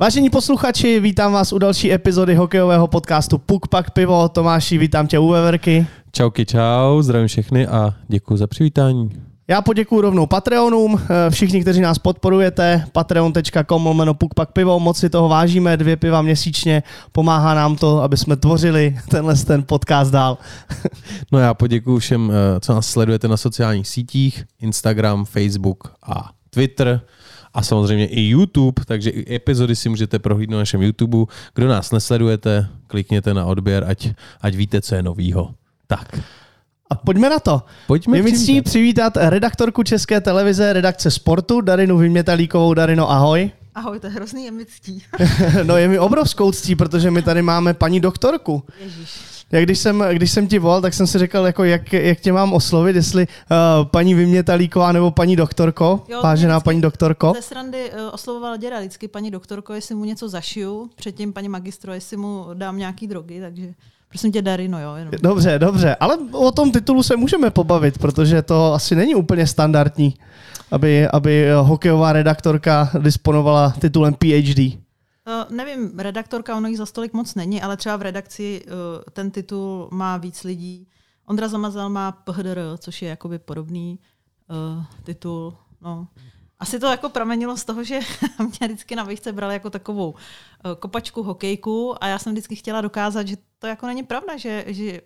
Vážení posluchači, vítám vás u další epizody hokejového podcastu Puk Pak Pivo. Tomáši, vítám tě u Veverky. Čauky čau, zdravím všechny a děkuji za přivítání. Já poděkuji rovnou Patreonům, eh, všichni, kteří nás podporujete, patreon.com lomeno Pak pivo, moc si toho vážíme, dvě piva měsíčně, pomáhá nám to, aby jsme tvořili tenhle ten podcast dál. No já poděkuji všem, eh, co nás sledujete na sociálních sítích, Instagram, Facebook a Twitter a samozřejmě i YouTube, takže i epizody si můžete prohlídnout na našem YouTube. Kdo nás nesledujete, klikněte na odběr, ať, ať víte, co je novýho. Tak. A pojďme na to. Pojďme Je mi ctí přivítat redaktorku České televize, redakce sportu, Darinu Vymětalíkovou. Darino, ahoj. Ahoj, to je hrozný, je mi ctí. no je mi obrovskou ctí, protože my tady máme paní doktorku. Ježíš. Já když jsem, když jsem ti volal, tak jsem si říkal, jako jak, jak tě mám oslovit, jestli uh, paní Vymětalíková nebo paní doktorko, jo, vážená paní doktorko. Ze srandy uh, oslovoval děda vždycky paní doktorko, jestli mu něco zašiju, předtím paní magistro, jestli mu dám nějaký drogy, takže prosím tě Darino, jo. Jenom. Dobře, dobře, ale o tom titulu se můžeme pobavit, protože to asi není úplně standardní, aby, aby hokejová redaktorka disponovala titulem PhD. Uh, nevím, redaktorka, ono jich za stolik moc není, ale třeba v redakci uh, ten titul má víc lidí. Ondra Zamazal má PHDR, což je jakoby podobný uh, titul. No. Asi to jako pramenilo z toho, že mě vždycky na výšce brali jako takovou kopačku hokejku a já jsem vždycky chtěla dokázat, že to jako není pravda, že, že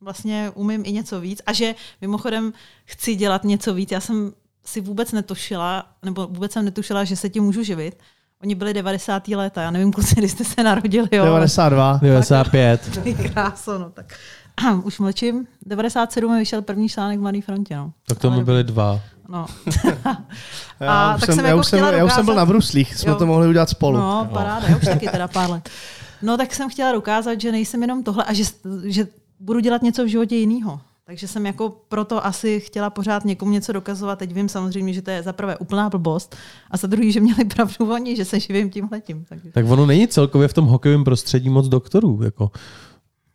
vlastně umím i něco víc a že mimochodem chci dělat něco víc. Já jsem si vůbec netušila, nebo vůbec jsem netušila, že se tím můžu živit. Oni byli 90. léta, já nevím, kluci, kdy jste se narodili. Jo. 92. 95. Kráso, no tak. Už mlčím. 97 vyšel první článek v Mladé frontě. No. Tak to mi byly dva. No. já, už tak jsem, jsem, já, jako jsem, já už jsem byl na bruslích, jsme jo. to mohli udělat spolu. No, paráda, já už taky teda pár let. No tak jsem chtěla dokázat, že nejsem jenom tohle a že, že budu dělat něco v životě jiného. Takže jsem jako proto asi chtěla pořád někomu něco dokazovat. Teď vím samozřejmě, že to je za prvé úplná blbost a za druhý, že měli pravdu oni, že se živím tímhletím. Takže. Tak ono není celkově v tom hokejovém prostředí moc doktorů. Jako.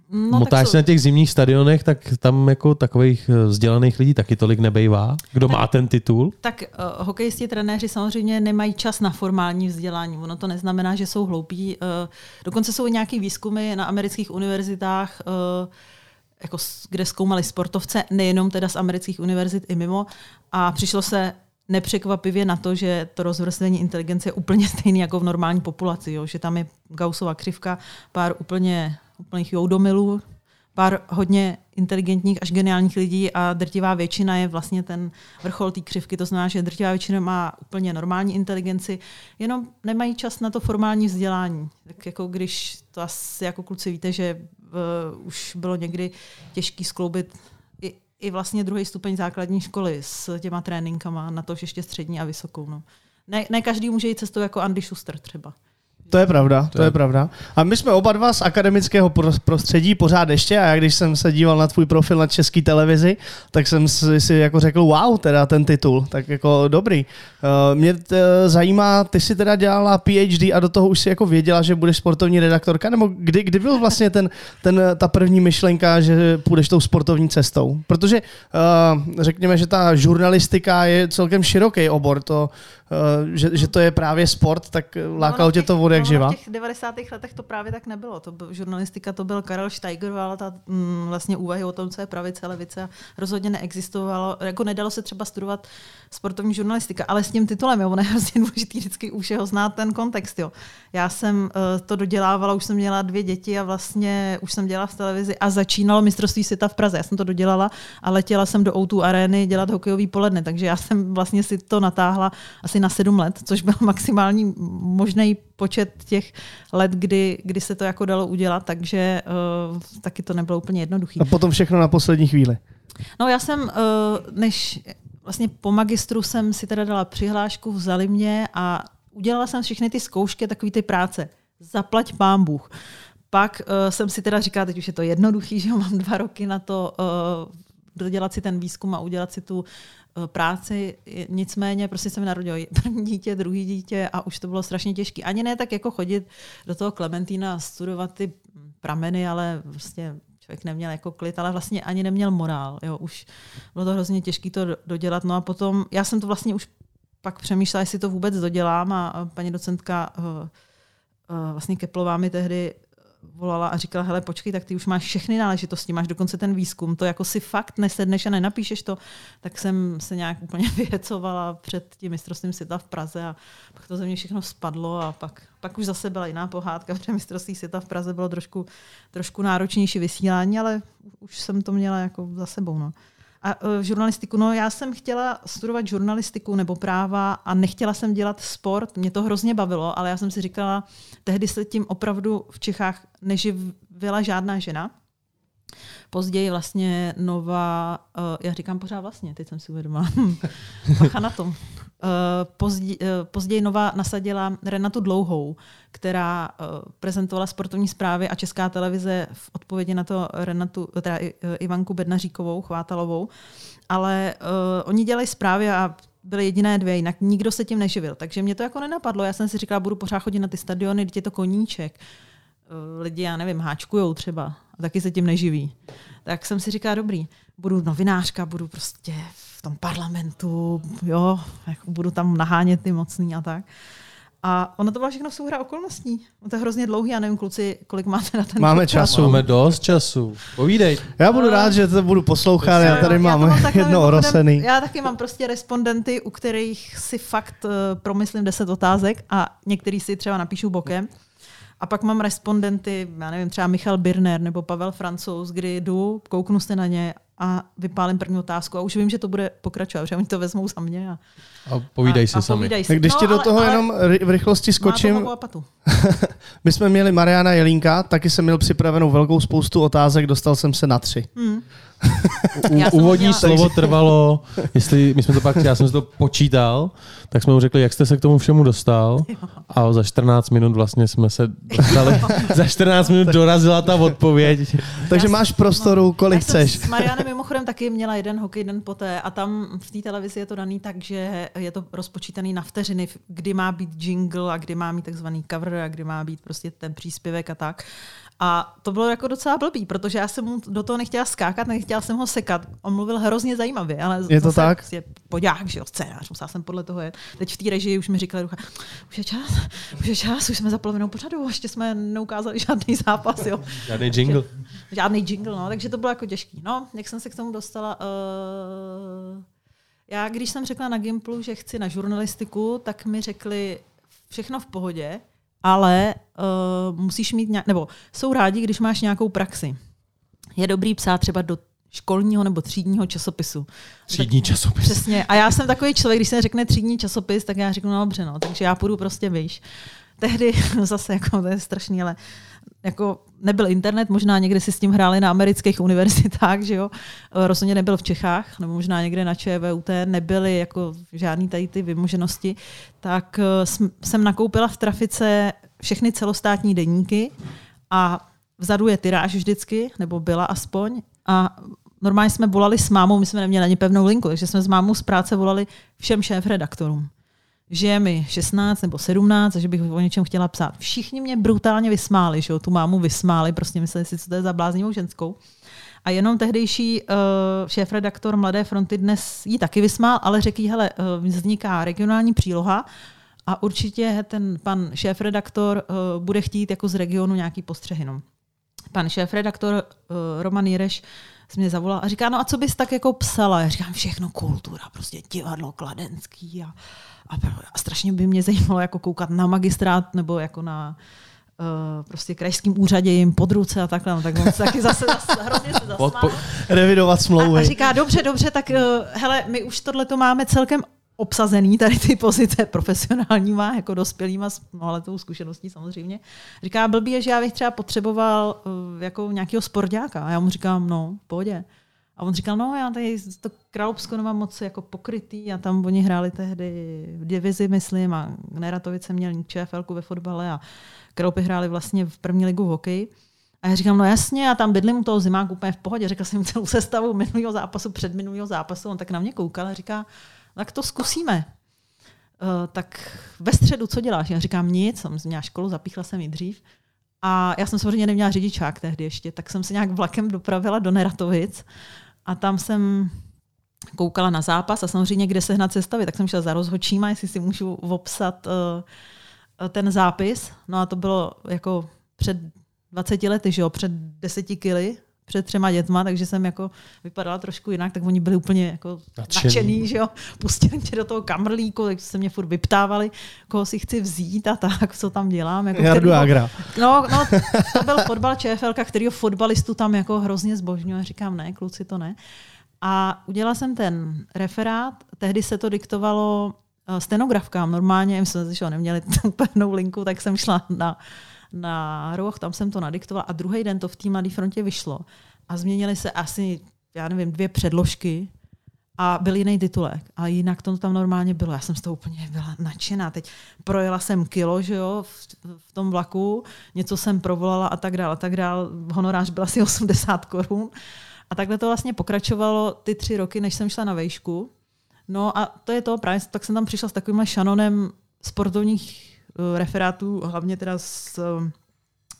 No, Motáš se na těch zimních stadionech, tak tam jako takových eh, vzdělaných lidí taky tolik nebejvá. Kdo tak, má ten titul? Tak uh, hokejisti, trenéři samozřejmě nemají čas na formální vzdělání. Ono to neznamená, že jsou hloupí. Uh, dokonce jsou i nějaké výzkumy na amerických univerzitách, uh, jako, kde zkoumali sportovce, nejenom teda z amerických univerzit i mimo. A přišlo se nepřekvapivě na to, že to rozvrstvení inteligence je úplně stejné jako v normální populaci. Jo? Že tam je Gaussova křivka, pár úplně úplných joudomilů, pár hodně inteligentních až geniálních lidí a drtivá většina je vlastně ten vrchol té křivky. To znamená, že drtivá většina má úplně normální inteligenci, jenom nemají čas na to formální vzdělání. Tak jako když to asi jako kluci víte, že uh, už bylo někdy těžké skloubit i, i vlastně druhý stupeň základní školy s těma tréninkama, na to ještě střední a vysokou. No. Ne, ne každý může jít cestou jako Andy Schuster třeba. To je pravda, to, to je. je pravda. A my jsme oba dva z akademického prostředí pořád ještě a já když jsem se díval na tvůj profil na české televizi, tak jsem si, si jako řekl, wow, teda ten titul, tak jako dobrý. Uh, mě t, zajímá, ty jsi teda dělala PhD a do toho už si jako věděla, že budeš sportovní redaktorka, nebo kdy, kdy byl vlastně ten, ten, ta první myšlenka, že půjdeš tou sportovní cestou? Protože uh, řekněme, že ta žurnalistika je celkem široký obor, to že, že to je právě sport, tak lákalo no, tě to vody jak no, živa? V těch 90. letech to právě tak nebylo. To byl, žurnalistika to byl Karel Steiger, ta mm, vlastně úvahy o tom, co je pravice, levice rozhodně neexistovalo. Jako nedalo se třeba studovat sportovní žurnalistika, ale s tím titulem, jo, ono je hrozně důležitý vždycky už jeho znát ten kontext. Jo. Já jsem uh, to dodělávala, už jsem měla dvě děti a vlastně už jsem dělala v televizi a začínalo mistrovství světa v Praze. Já jsem to dodělala a letěla jsem do O2 arény dělat hokejový poledne, takže já jsem vlastně si to natáhla asi na sedm let, což byl maximální možný počet těch let, kdy, kdy se to jako dalo udělat, takže uh, taky to nebylo úplně jednoduché. A potom všechno na poslední chvíli. No já jsem, uh, než vlastně po magistru jsem si teda dala přihlášku, vzali mě a udělala jsem všechny ty zkoušky, takové ty práce. Zaplať pán Bůh. Pak uh, jsem si teda říkala, teď už je to jednoduchý, že mám dva roky na to uh, dodělat si ten výzkum a udělat si tu uh, práci. Nicméně prostě jsem narodila první dítě, druhý dítě a už to bylo strašně těžké. Ani ne tak jako chodit do toho Klementína studovat ty prameny, ale prostě člověk neměl jako klid, ale vlastně ani neměl morál. Jo. Už bylo to hrozně těžké to dodělat. No a potom, já jsem to vlastně už pak přemýšlela, jestli to vůbec dodělám a paní docentka uh, uh, vlastně Keplová mi tehdy volala a říkala, hele, počkej, tak ty už máš všechny náležitosti, máš dokonce ten výzkum, to jako si fakt nesedneš a nenapíšeš to, tak jsem se nějak úplně vyhecovala před tím mistrovstvím světa v Praze a pak to ze mě všechno spadlo a pak, pak už zase byla jiná pohádka, protože mistrovství světa v Praze bylo trošku, trošku náročnější vysílání, ale už jsem to měla jako za sebou. No. A uh, žurnalistiku, no já jsem chtěla studovat žurnalistiku nebo práva a nechtěla jsem dělat sport, mě to hrozně bavilo, ale já jsem si říkala, tehdy se tím opravdu v Čechách neživila žádná žena. Později vlastně nová, uh, já říkám pořád vlastně, teď jsem si uvědomila, pacha na tom. Uh, později, uh, později Nova nasadila Renatu Dlouhou, která uh, prezentovala sportovní zprávy a Česká televize v odpovědi na to Renatu, teda Ivanku Bednaříkovou, Chvátalovou. Ale uh, oni dělají zprávy a byly jediné dvě, jinak nikdo se tím neživil. Takže mě to jako nenapadlo. Já jsem si říkala, budu pořád chodit na ty stadiony, teď je to koníček. Lidi, já nevím, háčkujou třeba a taky se tím neživí. Tak jsem si říkala, dobrý, budu novinářka, budu prostě v tom parlamentu, jo, jako budu tam nahánět ty mocný a tak. A ono to byla všechno souhra okolností. To je hrozně dlouhý, já nevím, kluci, kolik máte na ten Máme času. Máme dost času. Povídej. Já budu rád, že to budu poslouchat, já tady mám, já mám jedno orosený. Já taky mám prostě respondenty, u kterých si fakt uh, promyslím deset otázek a některý si třeba napíšu bokem. A pak mám respondenty, já nevím, třeba Michal Birner nebo Pavel Francouz, kdy jdu, kouknu se na ně a vypálím první otázku a už vím, že to bude pokračovat, že oni to vezmou za mě. A, a povídej si a sami. Povídej si. Tak když no, ti do toho ale, jenom v rychlosti skočím. My jsme měli Mariana Jelínka, taky jsem měl připravenou velkou spoustu otázek, dostal jsem se na tři. Hmm. U, úvodní měla... slovo trvalo, jestli my jsme to pak, já jsem si to počítal, tak jsme mu řekli, jak jste se k tomu všemu dostal a za 14 minut vlastně jsme se dostali, za 14 minut dorazila ta odpověď. Takže máš prostoru, kolik chceš. S Marianem mimochodem taky měla jeden hokej den poté a tam v té televizi je to daný tak, že je to rozpočítaný na vteřiny, kdy má být jingle a kdy má mít takzvaný cover a kdy má být prostě ten příspěvek a tak. A to bylo jako docela blbý, protože já jsem mu do toho nechtěla skákat, nechtěla jsem ho sekat. On mluvil hrozně zajímavě, ale je to tak? Je podák, že jo, scénář, musela jsem podle toho jet. Teď v té režii už mi říkala ducha, už je čas, už je čas, už jsme za polovinou pořadu, ještě jsme neukázali žádný zápas, jo. Žádný jingle. Žádný jingle, no, takže to bylo jako těžký. No, jak jsem se k tomu dostala, uh, já když jsem řekla na Gimplu, že chci na žurnalistiku, tak mi řekli všechno v pohodě, ale uh, musíš mít nějak, nebo jsou rádi, když máš nějakou praxi. Je dobrý psát třeba do školního nebo třídního časopisu. Třídní časopis. Přesně. A já jsem takový člověk, když se řekne třídní časopis, tak já řeknu, no dobře, no, takže já půjdu prostě, víš. Tehdy zase, jako, to je strašný, ale jako nebyl internet, možná někde si s tím hráli na amerických univerzitách, že jo, rozhodně nebyl v Čechách, nebo možná někde na ČVUT, nebyly jako žádný tady ty vymoženosti, tak eh, jsem nakoupila v trafice všechny celostátní deníky a vzadu je tyráž vždycky, nebo byla aspoň, a normálně jsme volali s mámou, my jsme neměli ani pevnou linku, takže jsme s mámou z práce volali všem šéf-redaktorům že je mi 16 nebo 17 a že bych o něčem chtěla psát. Všichni mě brutálně vysmáli, že jo, tu mámu vysmáli, prostě mysleli si, co to je za bláznivou ženskou. A jenom tehdejší uh, šéf-redaktor Mladé fronty dnes ji taky vysmál, ale řekl jí, hele, uh, vzniká regionální příloha a určitě ten pan šéf-redaktor uh, bude chtít jako z regionu nějaký postřehy. No. Pan šéf-redaktor uh, Roman Jireš se mě zavolal a říká, no a co bys tak jako psala? Já říkám, všechno kultura, prostě divadlo kladenský a, a, a strašně by mě zajímalo jako koukat na magistrát nebo jako na uh, prostě krajským úřadě jim pod ruce a takhle. No, tak on se taky zase, zase hrozně se zasmál. Revidovat smlouvy. A, a říká, dobře, dobře, tak uh, hele, my už tohle to máme celkem obsazený tady ty pozice profesionálníma, jako dospělýma s tou zkušeností samozřejmě. Říká, blbý je, že já bych třeba potřeboval uh, jako nějakého sportáka. A já mu říkám, no, pohodě. A on říkal, no já tady to Královsko nemám moc jako pokrytý a tam oni hráli tehdy v divizi, myslím, a Neratovice měl ČFL ve fotbale a Kralupy hráli vlastně v první ligu v hokeji. A já říkám, no jasně, já tam bydlím u toho zimáku úplně v pohodě. Řekl jsem celou sestavu minulého zápasu, před minulého zápasu. On tak na mě koukal a říká, tak to zkusíme. Uh, tak ve středu, co děláš? Já říkám nic, jsem měla školu, zapíchla jsem ji dřív. A já jsem samozřejmě neměla řidičák tehdy ještě, tak jsem se nějak vlakem dopravila do Neratovic a tam jsem koukala na zápas a samozřejmě kde sehnat sestavy, tak jsem šla za rozhodčíma, jestli si můžu obsat uh, ten zápis, no a to bylo jako před 20 lety, že jo, před 10 kily, před třema dětma, takže jsem jako vypadala trošku jinak, tak oni byli úplně jako Nadšený. nadšený, že jo, pustili mě do toho kamrlíku, tak se mě furt vyptávali, koho si chci vzít a tak, co tam dělám. Jako Jardu který- Agra. No, no, to byl fotbal ČFL, kterýho fotbalistu tam jako hrozně zbožňuje. Říkám, ne, kluci, to ne. A udělala jsem ten referát, tehdy se to diktovalo eh, stenografkám. Normálně, my jsme že neměli tu pevnou linku, tak jsem šla na, na roh, tam jsem to nadiktovala a druhý den to v té Mladé frontě vyšlo. A změnily se asi, já nevím, dvě předložky a byl jiný titulek. A jinak to tam normálně bylo. Já jsem z toho úplně byla nadšená. Teď projela jsem kilo, že jo, v, v tom vlaku, něco jsem provolala a tak dále, a tak dále. Honorář byl asi 80 korun. A takhle to vlastně pokračovalo ty tři roky, než jsem šla na vejšku. No a to je to, právě tak jsem tam přišla s takovým šanonem sportovních referátů, hlavně teda z uh,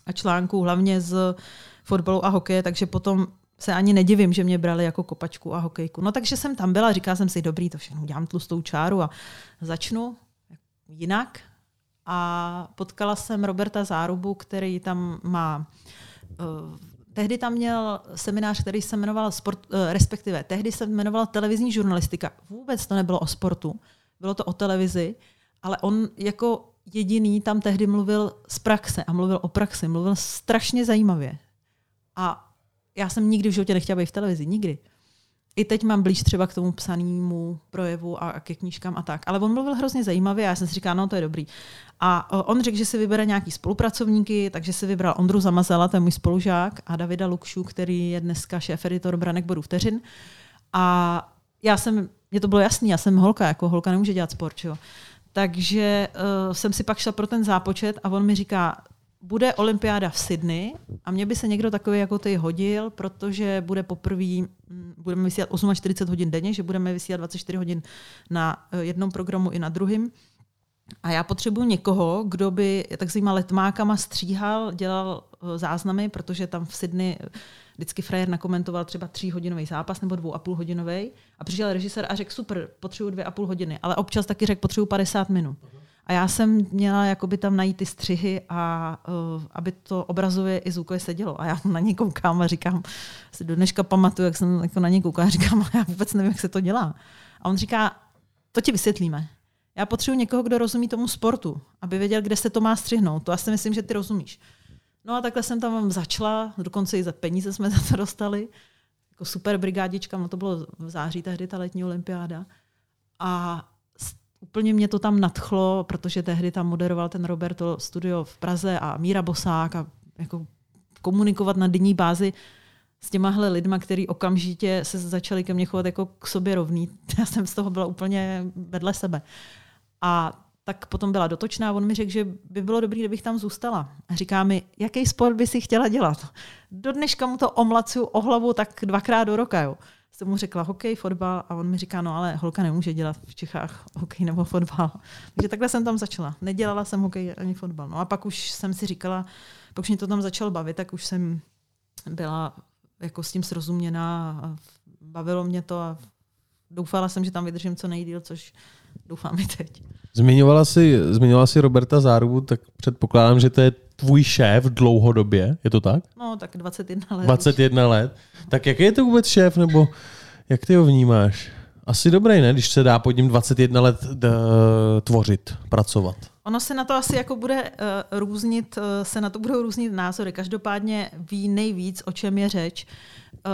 a článků, hlavně z fotbalu a hokeje, takže potom se ani nedivím, že mě brali jako kopačku a hokejku. No takže jsem tam byla, říkala jsem si, dobrý, to všechno udělám tlustou čáru a začnu jinak. A potkala jsem Roberta Zárubu, který tam má uh, Tehdy tam měl seminář, který se jmenoval sport, eh, respektive tehdy se jmenoval televizní žurnalistika. Vůbec to nebylo o sportu, bylo to o televizi, ale on jako jediný tam tehdy mluvil z praxe a mluvil o praxi, mluvil strašně zajímavě. A já jsem nikdy v životě nechtěla být v televizi, nikdy. I teď mám blíž třeba k tomu psanému projevu a ke knížkám a tak. Ale on mluvil hrozně zajímavě a já jsem si říkala, no to je dobrý. A on řekl, že si vybere nějaký spolupracovníky, takže si vybral Ondru Zamazela, to je můj spolužák, a Davida Lukšu, který je dneska šéf-editor Branek Bodu vteřin. A já jsem, mě to bylo jasný, já jsem holka, jako holka nemůže dělat sport, jo. Takže uh, jsem si pak šla pro ten zápočet a on mi říká, bude olympiáda v Sydney a mě by se někdo takový jako ty hodil, protože bude poprvé, budeme vysílat 48 hodin denně, že budeme vysílat 24 hodin na eh, jednom programu i na druhém. A já potřebuji někoho, kdo by takzvanýma letmákama stříhal, dělal eh, záznamy, protože tam v Sydney eh, vždycky frajer nakomentoval třeba tříhodinový zápas nebo dvou a půl hodinový a přišel režisér a řekl super, potřebuji dvě a půl hodiny, ale občas taky řekl potřebuji 50 minut. A já jsem měla jakoby tam najít ty střihy a uh, aby to obrazově i zvukově sedělo. A já na ně koukám a říkám, si do dneška pamatuju, jak jsem jako na ně koukala a říkám, ale já vůbec nevím, jak se to dělá. A on říká, to ti vysvětlíme. Já potřebuji někoho, kdo rozumí tomu sportu, aby věděl, kde se to má střihnout. To já si myslím, že ty rozumíš. No a takhle jsem tam začala, dokonce i za peníze jsme za to dostali. Jako super brigádička, no to bylo v září tehdy ta letní olympiáda. A úplně mě to tam nadchlo, protože tehdy tam moderoval ten Roberto studio v Praze a Míra Bosák a jako komunikovat na denní bázi s těmahle lidma, který okamžitě se začali ke mně chovat jako k sobě rovný. Já jsem z toho byla úplně vedle sebe. A tak potom byla dotočná, on mi řekl, že by bylo dobré, kdybych tam zůstala. A říká mi, jaký sport by si chtěla dělat? Do dneška mu to omlacuju o hlavu tak dvakrát do roka. Jo. Jsem mu řekla hokej, fotbal a on mi říká, no ale holka nemůže dělat v Čechách hokej nebo fotbal. Takže takhle jsem tam začala. Nedělala jsem hokej ani fotbal. No a pak už jsem si říkala, pak už mě to tam začalo bavit, tak už jsem byla jako s tím srozuměná a bavilo mě to a doufala jsem, že tam vydržím co nejdíl, což doufám i teď. Zmiňovala si, zmiňovala si Roberta Zárubu, tak předpokládám, že to je tvůj šéf dlouhodobě, je to tak? No, tak 21 let. 21 let. Tak jaký je to vůbec šéf, nebo jak ty ho vnímáš? Asi dobrý, ne? Když se dá pod ním 21 let d- tvořit, pracovat. Ono se na to asi jako bude uh, různit, uh, se na to budou různit názory. Každopádně ví nejvíc, o čem je řeč. Uh,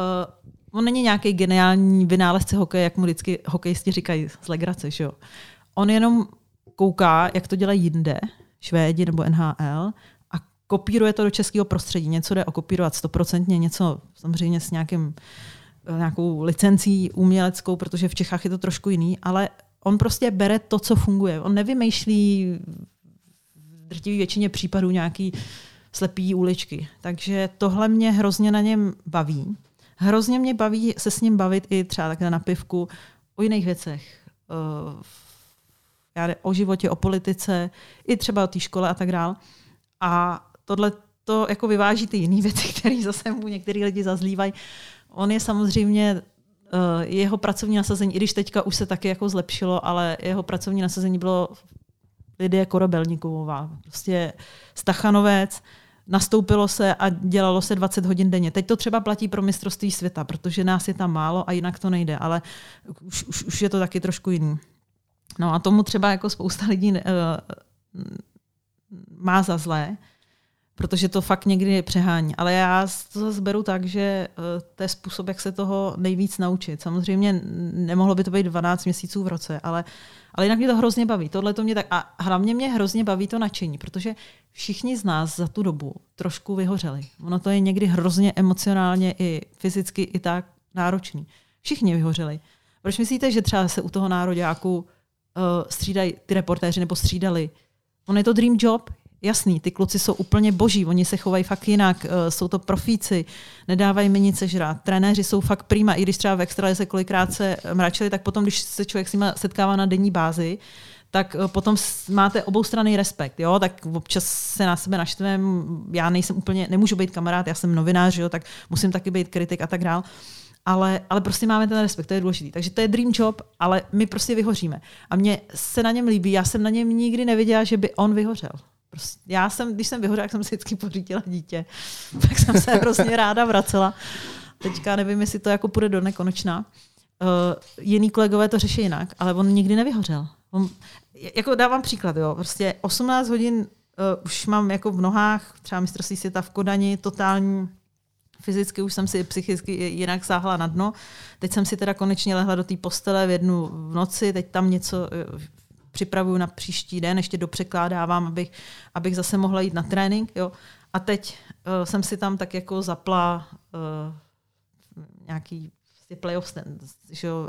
on není nějaký geniální vynálezce hokeje, jak mu vždycky hokejisti říkají z legrace, že jo. On jenom kouká, jak to dělají jinde, Švédi nebo NHL, a kopíruje to do českého prostředí. Něco jde okopírovat stoprocentně, něco samozřejmě s nějakým, eh, nějakou licencí uměleckou, protože v Čechách je to trošku jiný, ale on prostě bere to, co funguje. On nevymýšlí v drtivé většině případů nějaký slepý uličky. Takže tohle mě hrozně na něm baví. Hrozně mě baví se s ním bavit i třeba takhle na pivku o jiných věcech. Uh, já o životě, o politice, i třeba o té škole a tak dál. A tohle to jako vyváží ty jiné věci, které zase mu některý lidi zazlívají. On je samozřejmě uh, jeho pracovní nasazení, i když teďka už se taky jako zlepšilo, ale jeho pracovní nasazení bylo Lidie Korobelníková. Prostě Stachanovec, nastoupilo se a dělalo se 20 hodin denně. Teď to třeba platí pro mistrovství světa, protože nás je tam málo a jinak to nejde, ale už, už, už je to taky trošku jiný. No a tomu třeba jako spousta lidí uh, má za zlé, protože to fakt někdy přehání. Ale já to zase beru tak, že uh, to je způsob, jak se toho nejvíc naučit. Samozřejmě nemohlo by to být 12 měsíců v roce, ale ale jinak mě to hrozně baví. Tohle to mě tak, a hlavně mě hrozně baví to nadšení, protože všichni z nás za tu dobu trošku vyhořeli. Ono to je někdy hrozně emocionálně i fyzicky i tak náročný. Všichni vyhořeli. Proč myslíte, že třeba se u toho nároďáku uh, střídají ty reportéři nebo střídali? On je to dream job, Jasný, ty kluci jsou úplně boží, oni se chovají fakt jinak, eh, jsou to profíci, nedávají mi nic sežrát. Trenéři jsou fakt prima, i když třeba v extralize kolikrát se mračili, tak potom, když se člověk s nimi setkává na denní bázi, tak eh, potom máte obou strany respekt, jo? tak občas se na sebe naštvem, já nejsem úplně, nemůžu být kamarád, já jsem novinář, jo? tak musím taky být kritik a tak dál. Ale, ale prostě máme ten respekt, to je důležité. Takže to je dream job, ale my prostě vyhoříme. A mně se na něm líbí, já jsem na něm nikdy neviděla, že by on vyhořel. Prostě já jsem, když jsem vyhořela, jsem si vždycky pořídila dítě. Tak jsem se hrozně ráda vracela. Teďka nevím, jestli to jako půjde do nekonečna. Uh, jiný kolegové to řeší jinak, ale on nikdy nevyhořel. On, jako dávám příklad, jo. Prostě 18 hodin uh, už mám jako v nohách, třeba mistrovství světa v Kodani, totální fyzicky už jsem si psychicky jinak sáhla na dno. Teď jsem si teda konečně lehla do té postele v jednu v noci, teď tam něco eh, připravuju na příští den, ještě dopřekládávám, abych, abych zase mohla jít na trénink. Jo. A teď uh, jsem si tam tak jako zapla uh, nějaký playoff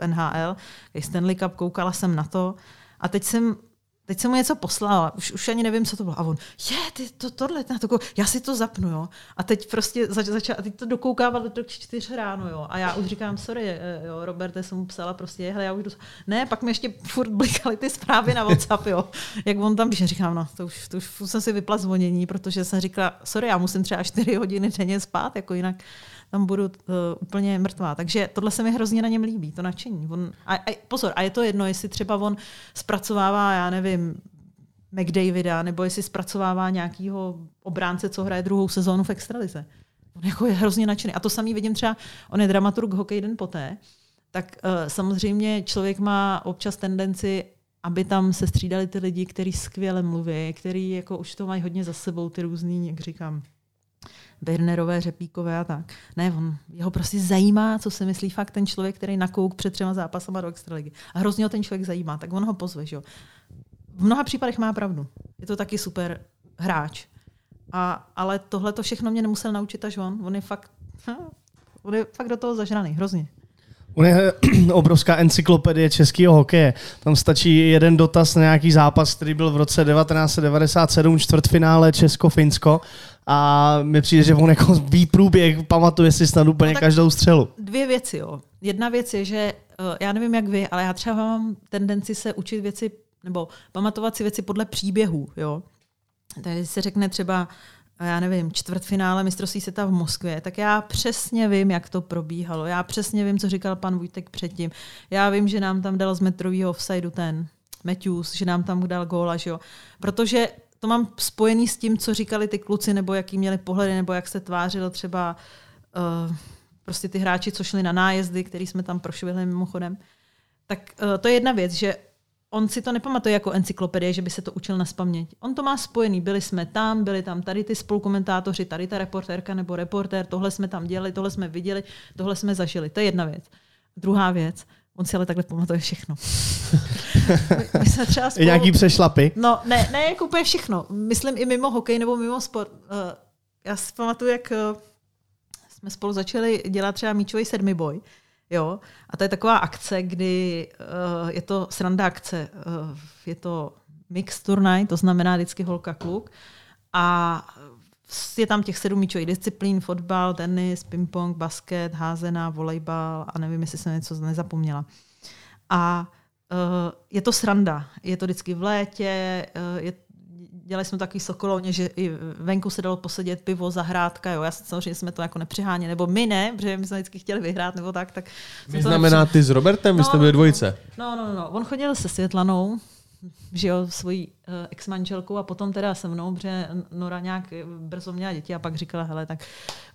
NHL, Stanley Cup, koukala jsem na to a teď jsem Teď jsem mu něco poslala, už, už ani nevím, co to bylo. A on, je, ty to, tohle, na to, já si to zapnu, jo. A teď prostě zač, začal, a teď to dokoukával do čtyř ráno, jo. A já už říkám, sorry, eh, jo, Roberte, jsem mu psala prostě, hele, já už jdu. Ne, pak mi ještě furt blikaly ty zprávy na WhatsApp, jo. Jak on tam píše, říkám, no, to už, to už jsem si vypla zvonění, protože jsem říkala, sorry, já musím třeba čtyři hodiny denně spát, jako jinak tam budu uh, úplně mrtvá. Takže tohle se mi hrozně na něm líbí, to nadšení. On, a, a, pozor, a je to jedno, jestli třeba on zpracovává, já nevím, McDavida, nebo jestli zpracovává nějakého obránce, co hraje druhou sezónu v extralize. On jako je hrozně nadšený. A to samý vidím třeba, on je dramaturg Hokej den poté, tak uh, samozřejmě člověk má občas tendenci, aby tam se střídali ty lidi, kteří skvěle mluví, kteří jako už to mají hodně za sebou, ty různý, jak říkám, Bernerové, Řepíkové a tak. Ne, on, jeho prostě zajímá, co si myslí fakt ten člověk, který nakouk před třema zápasama do extraligy. A hrozně ho ten člověk zajímá, tak on ho pozve. Že jo. V mnoha případech má pravdu. Je to taky super hráč. A, ale tohle to všechno mě nemusel naučit až on. On je fakt, on je fakt do toho zažraný, hrozně. On je obrovská encyklopedie českého hokeje. Tam stačí jeden dotaz na nějaký zápas, který byl v roce 1997, čtvrtfinále Česko-Finsko. A mi přijde, že on jako ví průběh, pamatuje si snad úplně no každou střelu. Dvě věci, jo. Jedna věc je, že eh, já nevím, jak vy, ale já třeba mám tendenci se učit věci, nebo pamatovat si věci podle příběhů, jo. Tady se řekne třeba já nevím, čtvrtfinále mistrovství světa v Moskvě, tak já přesně vím, jak to probíhalo. Já přesně vím, co říkal pan Vujtek předtím. Já vím, že nám tam dal z metrového offsideu ten Matthews, že nám tam dal góla, že jo. Protože to mám spojený s tím, co říkali ty kluci, nebo jaký měli pohledy, nebo jak se tvářilo třeba uh, prostě ty hráči, co šli na nájezdy, který jsme tam prošvihli mimochodem. Tak uh, to je jedna věc, že on si to nepamatuje jako encyklopedie, že by se to učil na spaměť. On to má spojený. Byli jsme tam, byli tam tady ty spolukomentátoři, tady ta reportérka nebo reportér, tohle jsme tam dělali, tohle jsme viděli, tohle jsme zažili. To je jedna věc. Druhá věc, on si ale takhle pamatuje všechno. my, my jsme třeba spolu... I nějaký přešlapy? No, ne, ne, jako úplně všechno. Myslím i mimo hokej nebo mimo sport. Uh, já si pamatuju, jak uh, jsme spolu začali dělat třeba míčový sedmiboj. Jo? A to je taková akce, kdy uh, je to sranda akce. Uh, je to mix turnaj, to znamená vždycky holka kluk. A je tam těch sedm míčových disciplín, fotbal, tenis, ping-pong, basket, házená, volejbal a nevím, jestli jsem něco nezapomněla. A uh, je to sranda. Je to vždycky v létě, uh, je, dělali jsme takový sokolovně, že i venku se dalo posedět pivo, zahrádka, jo. Já samozřejmě jsme to jako nepřiháněli, nebo my ne, protože my jsme vždycky chtěli vyhrát, nebo tak. tak Vy znamená nepři... ty s Robertem, vy no, jste byli dvojice. No, no, no, no. On chodil se Světlanou, že jo, svojí uh, ex-manželkou a potom teda se mnou, protože Nora nějak brzo měla děti a pak říkala, hele, tak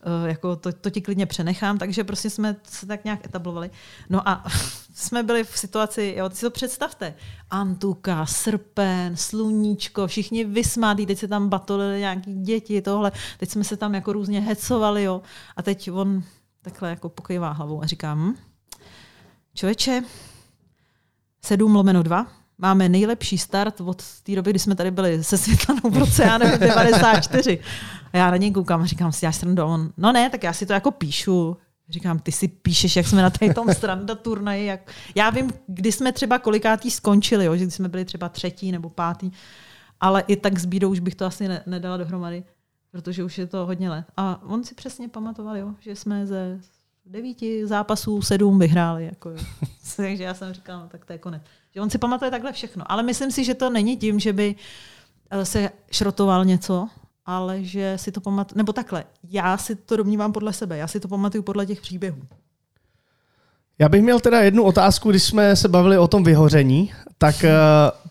uh, jako to, to ti klidně přenechám, takže prostě jsme se tak nějak etablovali. No a jsme byli v situaci, jo, si to představte, Antuka, srpen, sluníčko, všichni vysmátí, teď se tam batolili nějaký děti, tohle, teď jsme se tam jako různě hecovali, jo, a teď on takhle jako pokývá hlavou a říká, hm, člověče, 7 lomeno 2, máme nejlepší start od té doby, kdy jsme tady byli se Světlanou v roce, já nevím, 94. A já na něj koukám a říkám si, já jsem on, no ne, tak já si to jako píšu. Říkám, ty si píšeš, jak jsme na tady tom stranda turnaji. Jak... Já vím, kdy jsme třeba kolikátý skončili, jo, že jsme byli třeba třetí nebo pátý, ale i tak s bídou už bych to asi ne, nedala dohromady, protože už je to hodně let. A on si přesně pamatoval, jo, že jsme ze devíti zápasů sedm vyhráli. Jako. Takže já jsem říkal, no tak to je konec. Že on si pamatuje takhle všechno. Ale myslím si, že to není tím, že by eh, se šrotoval něco, ale že si to pamatuje, nebo takhle, já si to domnívám podle sebe, já si to pamatuju podle těch příběhů. Já bych měl teda jednu otázku, když jsme se bavili o tom vyhoření, tak uh,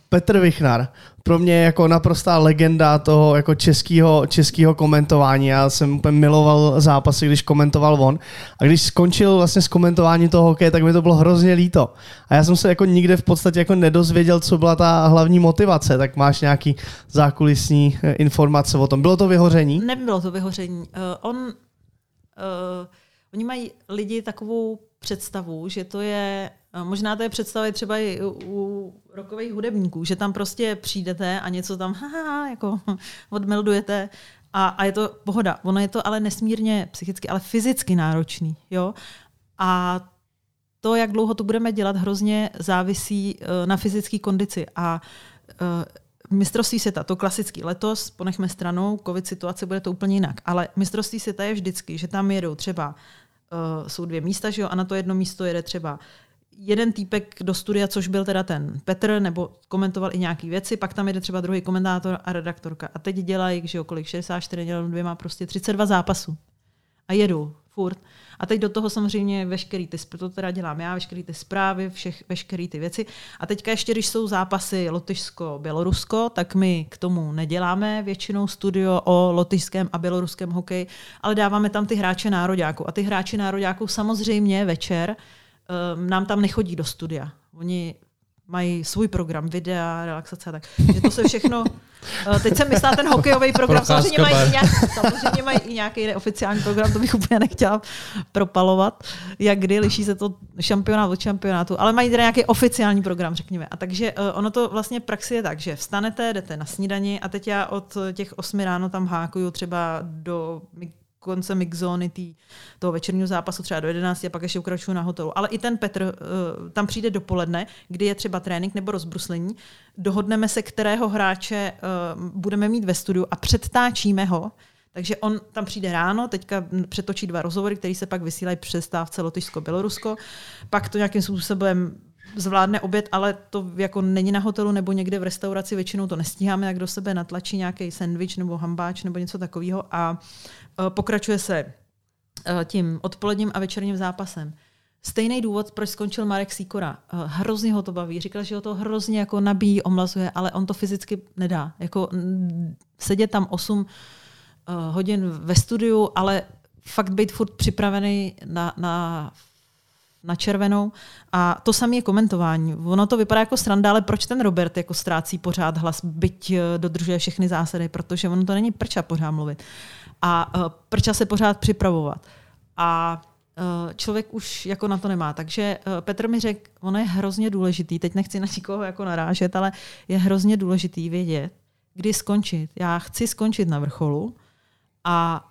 Petr Vichnar, pro mě jako naprostá legenda toho jako českého, českého komentování. Já jsem úplně miloval zápasy, když komentoval on. A když skončil vlastně s komentováním toho hokeje, tak mi to bylo hrozně líto. A já jsem se jako nikde v podstatě jako nedozvěděl, co byla ta hlavní motivace. Tak máš nějaký zákulisní eh, informace o tom. Bylo to vyhoření? Nebylo to vyhoření. Uh, on, uh, oni mají lidi takovou představu, že to je Možná to je představa třeba i u, rokových hudebníků, že tam prostě přijdete a něco tam haha, jako odmeldujete a, a je to pohoda. Ono je to ale nesmírně psychicky, ale fyzicky náročný. Jo? A to, jak dlouho to budeme dělat, hrozně závisí uh, na fyzické kondici. A uh, mistrovství světa, to klasický. Letos ponechme stranou, covid situace bude to úplně jinak. Ale mistrovství světa je vždycky, že tam jedou třeba, uh, jsou dvě místa, že jo, a na to jedno místo jede třeba jeden týpek do studia, což byl teda ten Petr, nebo komentoval i nějaké věci, pak tam jde třeba druhý komentátor a redaktorka. A teď dělají, že jo, kolik, 64 dělám dvěma, prostě 32 zápasů. A jedu furt. A teď do toho samozřejmě veškerý ty, to teda dělám já, veškerý ty zprávy, všech, veškerý ty věci. A teďka ještě, když jsou zápasy Lotyšsko, Bělorusko, tak my k tomu neděláme většinou studio o lotyšském a běloruském hokeji, ale dáváme tam ty hráče nároďáků. A ty hráči nároďáků samozřejmě večer um, nám tam nechodí do studia. Oni mají svůj program, videa, relaxace a tak. Že to se všechno... Uh, teď jsem myslela ten hokejový program. Samozřejmě mají, i nějak, samozřejmě mají i nějaký neoficiální program, to bych úplně nechtěla propalovat, jak kdy liší se to šampionát od šampionátu, ale mají teda nějaký oficiální program, řekněme. A takže uh, ono to vlastně v praxi je tak, že vstanete, jdete na snídani a teď já od těch 8 ráno tam hákuju třeba do konce mixzóny tý, toho večerního zápasu třeba do 11 a pak ještě ukračuju na hotelu. Ale i ten Petr uh, tam přijde dopoledne, kdy je třeba trénink nebo rozbruslení. Dohodneme se, kterého hráče uh, budeme mít ve studiu a předtáčíme ho. Takže on tam přijde ráno, teďka přetočí dva rozhovory, které se pak vysílají přes stávce Lotyšsko-Bělorusko. Pak to nějakým způsobem zvládne oběd, ale to jako není na hotelu nebo někde v restauraci, většinou to nestíháme, jak do sebe natlačí nějaký sendvič nebo hambáč nebo něco takového a pokračuje se eh, tím odpoledním a večerním zápasem. Stejný důvod, proč skončil Marek Sikora. Eh, hrozně ho to baví. Říkal, že ho to hrozně jako nabíjí, omlazuje, ale on to fyzicky nedá. Jako sedět tam 8 hodin ve studiu, ale fakt být furt připravený na, na na červenou. A to samé je komentování. Ono to vypadá jako sranda, ale proč ten Robert jako ztrácí pořád hlas, byť dodržuje všechny zásady, protože ono to není prča pořád mluvit a uh, prča se pořád připravovat. A uh, člověk už jako na to nemá. Takže uh, Petr mi řekl, ono je hrozně důležitý, teď nechci na nikoho jako narážet, ale je hrozně důležitý vědět, kdy skončit. Já chci skončit na vrcholu a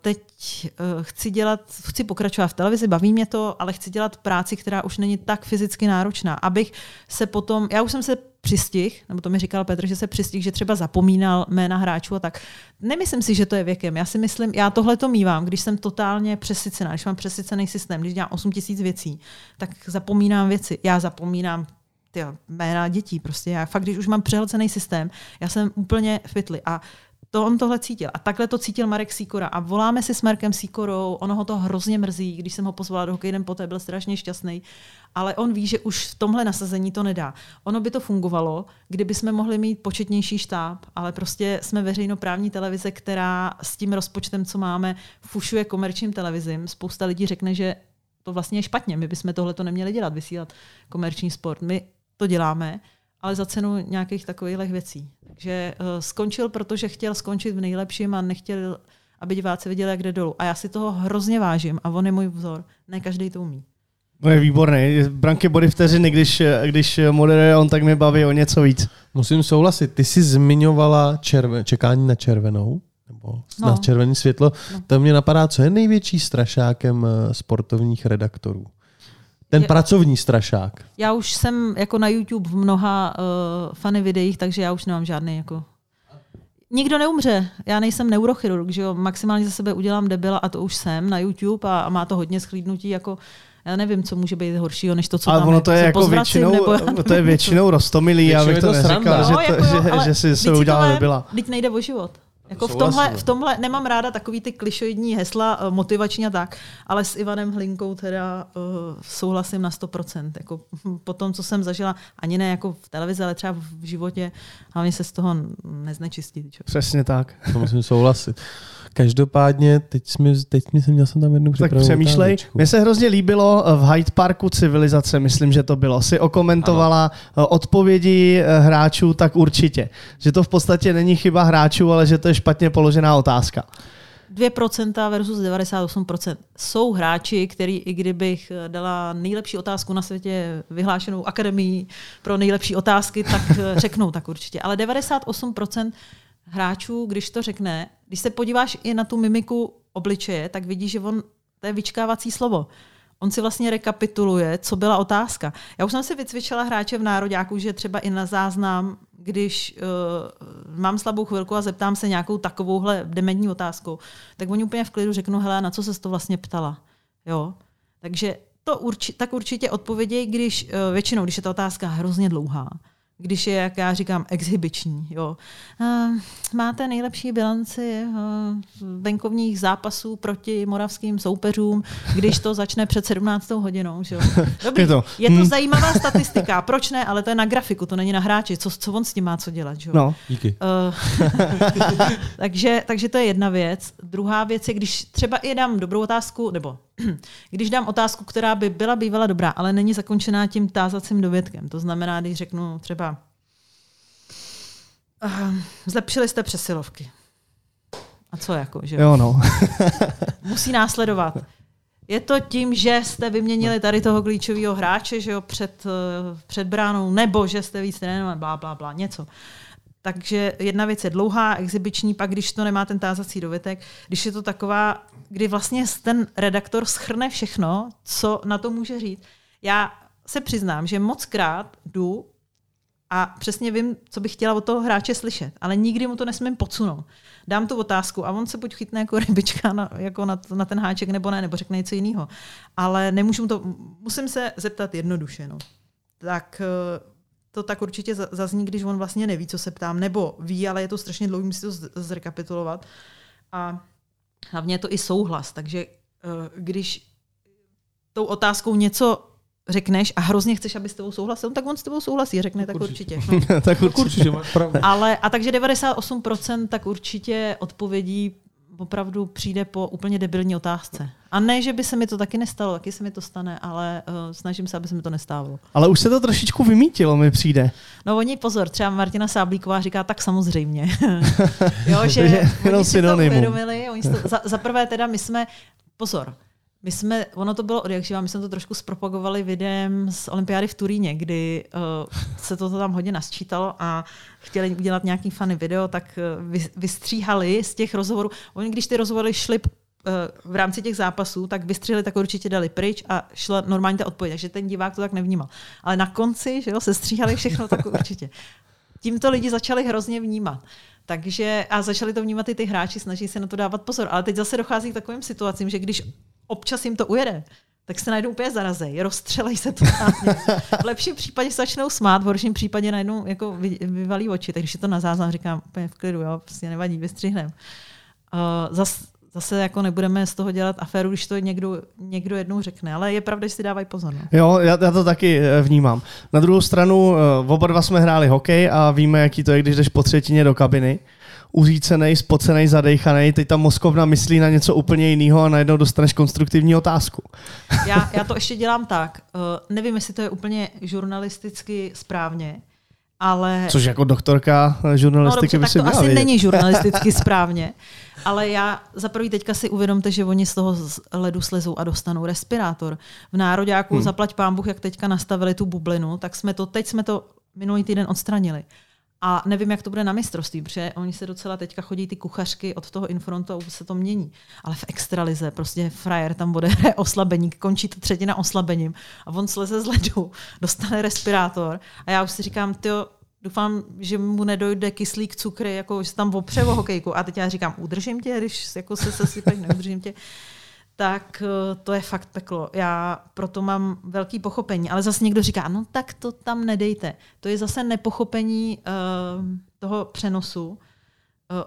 teď uh, chci dělat, chci pokračovat v televizi, baví mě to, ale chci dělat práci, která už není tak fyzicky náročná, abych se potom, já už jsem se přistih, nebo to mi říkal Petr, že se přistih, že třeba zapomínal jména hráčů a tak. Nemyslím si, že to je věkem. Já si myslím, já tohle to mývám, když jsem totálně přesycená, když mám přesycený systém, když dělám 8 tisíc věcí, tak zapomínám věci. Já zapomínám ty jména dětí. Prostě já fakt, když už mám přehlcený systém, já jsem úplně fitli. A to on tohle cítil. A takhle to cítil Marek Sikora. A voláme si s Markem Sikorou, ono ho to hrozně mrzí, když jsem ho pozvala do hokej den poté, byl strašně šťastný. Ale on ví, že už v tomhle nasazení to nedá. Ono by to fungovalo, kdyby jsme mohli mít početnější štáb, ale prostě jsme veřejnoprávní televize, která s tím rozpočtem, co máme, fušuje komerčním televizím. Spousta lidí řekne, že to vlastně je špatně. My bychom tohle to neměli dělat, vysílat komerční sport. My to děláme, ale za cenu nějakých takových věcí. Takže uh, skončil, protože chtěl skončit v nejlepším a nechtěl, aby diváci viděli, jak jde dolů. A já si toho hrozně vážím a on je můj vzor. Ne každý to umí. No je výborný. Branky body vteřiny, když, když moderuje on, tak mi baví o něco víc. Musím souhlasit. Ty jsi zmiňovala červe, čekání na červenou, nebo no. na červené světlo. No. To mě napadá, co je největší strašákem eh, sportovních redaktorů? Ten je, pracovní strašák. Já už jsem jako na YouTube v mnoha uh, fany videích, takže já už nemám žádný jako... Nikdo neumře. Já nejsem neurochirurg, že jo? Maximálně za sebe udělám debila a to už jsem na YouTube a, a má to hodně schlídnutí jako já nevím, co může být horšího, než to, co ale ono to je, jako většinou, nebo, to je většinou rostomilý, já bych to, to neříkal, že, no, to, jako, že, že si se udělal debila. Teď nejde o život. Jako v tomhle, v tomhle nemám ráda takový ty klišoidní hesla, uh, motivační a tak, ale s Ivanem Hlinkou teda uh, souhlasím na 100%. Jako po tom, co jsem zažila, ani ne jako v televizi, ale třeba v životě, hlavně se z toho neznečistit. Čo? Přesně tak. To musím souhlasit. Každopádně, teď, mi, teď mi jsem měl jsem tam jednu Tak přemýšlej. Mně se hrozně líbilo eh, v Hyde Parku civilizace, myslím, že to bylo. Si okomentovala ano. odpovědi hráčů, tak určitě. Že to v podstatě není chyba hráčů, ale že to je špatně položená otázka. 2% versus 98%. Jsou hráči, který i kdybych dala nejlepší otázku na světě vyhlášenou akademii pro nejlepší otázky, tak řeknou tak určitě. Ale 98% hráčů, když to řekne, když se podíváš i na tu mimiku obličeje, tak vidíš, že on, to je vyčkávací slovo on si vlastně rekapituluje, co byla otázka. Já už jsem si vycvičila hráče v nároďáku, že třeba i na záznam, když uh, mám slabou chvilku a zeptám se nějakou takovouhle dementní otázkou, tak oni úplně v klidu řeknou, hele, na co se to vlastně ptala. Jo? Takže to urči, tak určitě odpověděj, když uh, většinou, když je ta otázka hrozně dlouhá, když je, jak já říkám, exhibiční. Jo. Máte nejlepší bilanci venkovních zápasů proti moravským soupeřům, když to začne před 17. hodinou. Že jo. Dobrý, je to, je to hmm. zajímavá statistika. Proč ne? Ale to je na grafiku, to není na hráči. Co, co on s tím má co dělat? Že jo. No, díky. Uh, takže, takže to je jedna věc. Druhá věc je, když třeba i dám dobrou otázku, nebo když dám otázku, která by byla bývala dobrá, ale není zakončená tím tázacím dovědkem. To znamená, když řeknu třeba uh, zlepšili jste přesilovky. A co jako, že jo? no. Musí následovat. Je to tím, že jste vyměnili tady toho klíčového hráče, že jo, před, uh, před bránou, nebo že jste víc trénovali, blá, blá, blá, něco. Takže jedna věc je dlouhá, exibiční, pak když to nemá ten tázací dovětek, když je to taková, kdy vlastně ten redaktor schrne všechno, co na to může říct. Já se přiznám, že moc krát jdu a přesně vím, co bych chtěla od toho hráče slyšet, ale nikdy mu to nesmím podsunout. Dám tu otázku a on se buď chytne jako rybička na, jako na, na ten háček, nebo ne, nebo řekne něco jiného. Ale nemůžu mu to, musím se zeptat jednoduše. No. Tak eh, to tak určitě zazní, když on vlastně neví, co se ptám, nebo ví, ale je to strašně dlouhý, musí to zrekapitulovat. A hlavně je to i souhlas, takže eh, když tou otázkou něco řekneš a hrozně chceš, aby s tebou souhlasil, tak on s tebou souhlasí, řekne tak určitě. určitě. No. tak určitě, máš pravdu. Ale, a takže 98% tak určitě odpovědí opravdu přijde po úplně debilní otázce. A ne, že by se mi to taky nestalo, taky se mi to stane, ale uh, snažím se, aby se mi to nestávalo. Ale už se to trošičku vymítilo, mi přijde. No oni pozor, třeba Martina Sáblíková říká tak samozřejmě. jo, že oni si to uvědomili. Oni to, za, za prvé teda my jsme, pozor, my jsme, ono to bylo od jak my jsme to trošku zpropagovali videem z olympiády v Turíně, kdy uh, se to tam hodně nasčítalo a chtěli udělat nějaký funny video, tak uh, vy, vystříhali z těch rozhovorů. Oni, když ty rozhovory šly v rámci těch zápasů, tak vystřihli, tak určitě dali pryč a šla normálně ta odpověď. Takže ten divák to tak nevnímal. Ale na konci, že jo, se stříhali všechno, tak určitě. Tímto lidi začali hrozně vnímat. Takže a začali to vnímat i ty hráči, snaží se na to dávat pozor. Ale teď zase dochází k takovým situacím, že když občas jim to ujede, tak se najednou úplně zarazej, rozstřelej se to. v lepším případě začnou smát, v horším případě najednou jako vy, vyvalí oči, takže to na záznam říkám úplně v klidu, jo, prostě nevadí, vystřihnem. Uh, zas, zase jako nebudeme z toho dělat aféru, když to někdo, někdo jednou řekne, ale je pravda, že si dávají pozor. No. Jo, já, já to taky eh, vnímám. Na druhou stranu, uh, oba dva jsme hráli hokej a víme, jaký to je, když jdeš po třetině do kabiny uřícený, spocený, zadejchaný, teď ta mozkovna myslí na něco úplně jiného a najednou dostaneš konstruktivní otázku. Já, já to ještě dělám tak. Uh, nevím, jestli to je úplně žurnalisticky správně, ale... Což jako doktorka žurnalistiky no, dobře, by si tak to asi vědět. není žurnalisticky správně. Ale já za prvý teďka si uvědomte, že oni z toho ledu slezou a dostanou respirátor. V Nároďáku hmm. zaplať pán Bůh, jak teďka nastavili tu bublinu, tak jsme to, teď jsme to minulý týden odstranili. A nevím, jak to bude na mistrovství, protože oni se docela teďka chodí ty kuchařky od toho infrontu a se to mění. Ale v extralize prostě frajer tam bude oslabení, končí to třetina oslabením a on sleze z ledu, dostane respirátor a já už si říkám, ty doufám, že mu nedojde kyslík cukry, jako že tam opře o hokejku. A teď já říkám, udržím tě, když jako se sesypeš, neudržím tě tak eh, to je fakt peklo. Já proto mám velký pochopení. Ale zase někdo říká, no tak to tam nedejte. To je zase nepochopení uh, toho přenosu. Uh,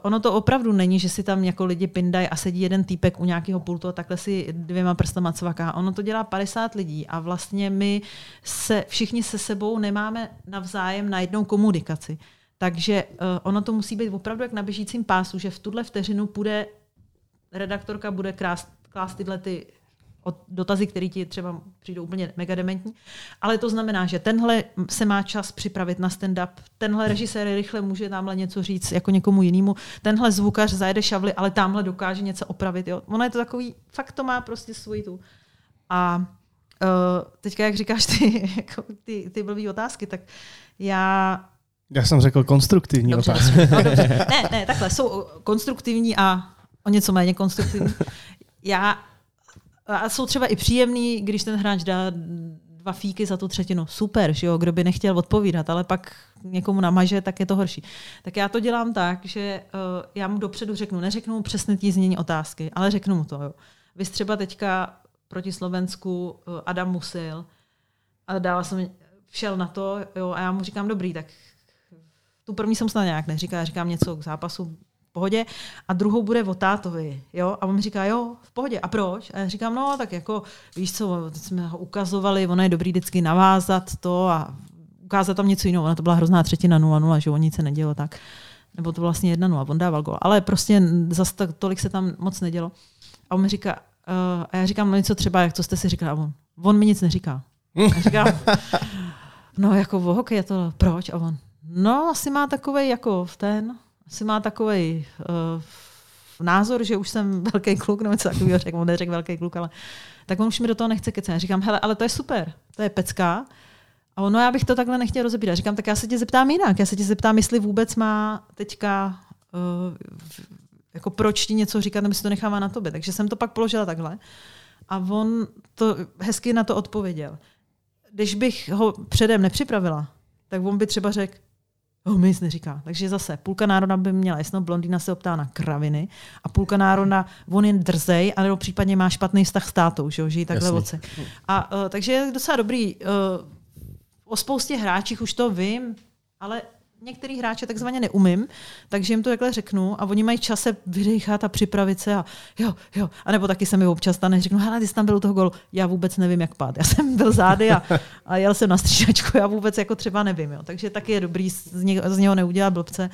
ono to opravdu není, že si tam jako lidi pindají a sedí jeden týpek u nějakého pultu a takhle si dvěma prstama cvaká. Ono to dělá 50 lidí a vlastně my se všichni se sebou nemáme navzájem na jednou komunikaci. Takže uh, ono to musí být opravdu jak na běžícím pásu, že v tuhle vteřinu půjde redaktorka bude krást klást tyhle ty dotazy, které ti třeba přijdou úplně mega dementní. Ale to znamená, že tenhle se má čas připravit na stand-up, tenhle režisér rychle může tamhle něco říct jako někomu jinému, tenhle zvukař zajede šavly, ale tamhle dokáže něco opravit. Jo. Ono je to takový, fakt to má prostě svoji tu. A uh, teďka, jak říkáš ty, jako ty, ty blbý otázky, tak já já jsem řekl konstruktivní dobře, otázky. No, dobře. Ne, ne, takhle, jsou konstruktivní a o něco méně konstruktivní já, a jsou třeba i příjemný, když ten hráč dá dva fíky za tu třetinu. Super, že jo, kdo by nechtěl odpovídat, ale pak někomu namaže, tak je to horší. Tak já to dělám tak, že uh, já mu dopředu řeknu, neřeknu mu přesně tý znění otázky, ale řeknu mu to. Jo. Vy třeba teďka proti Slovensku uh, Adam Musil a dala jsem, všel na to jo, a já mu říkám, dobrý, tak tu první jsem snad nějak neříká, já říkám něco k zápasu, pohodě a druhou bude o tátovi. Jo? A on mi říká, jo, v pohodě. A proč? A já říkám, no, tak jako, víš co, jsme ho ukazovali, ono je dobrý vždycky navázat to a ukázat tam něco jiného. Ona to byla hrozná třetina 0-0, že o nic se nedělo tak. Nebo to vlastně 1-0, on dával gol. Ale prostě zase tak, tolik se tam moc nedělo. A on mi říká, uh, a já říkám, no něco třeba, jak to jste si říkal. A on, on mi nic neříká. A říkám, no jako v hokej to, proč? A on, no asi má takový jako v ten, asi má takový uh, názor, že už jsem velký kluk, nebo něco takového řekl, on neřekl velký kluk, ale tak on už mi do toho nechce kecat. Říkám, hele, ale to je super, to je pecka. A ono, já bych to takhle nechtěl rozebírat. Říkám, tak já se tě zeptám jinak. Já se tě zeptám, jestli vůbec má teďka, uh, jako proč ti něco říkat, nebo si to nechává na tobě. Takže jsem to pak položila takhle. A on to hezky na to odpověděl. Když bych ho předem nepřipravila, tak on by třeba řekl, Oh, mi nic neříká. Takže zase půlka národa by měla jasno, blondýna se optá na kraviny a půlka národa, on jen drzej, anebo případně má špatný vztah s tátou, že, že jí takhle oce. A uh, takže je docela dobrý. Uh, o spoustě hráčích už to vím, ale některý hráče takzvaně neumím, takže jim to takhle řeknu a oni mají čas se vydechat a připravit se a jo, jo. A nebo taky se mi občas stane, řeknu, hele, ty jsi tam byl u toho golu, já vůbec nevím, jak pát. Já jsem byl zády a, a jel jsem na střížačku, já vůbec jako třeba nevím. Jo. Takže taky je dobrý z, něho, z něho neudělat blbce.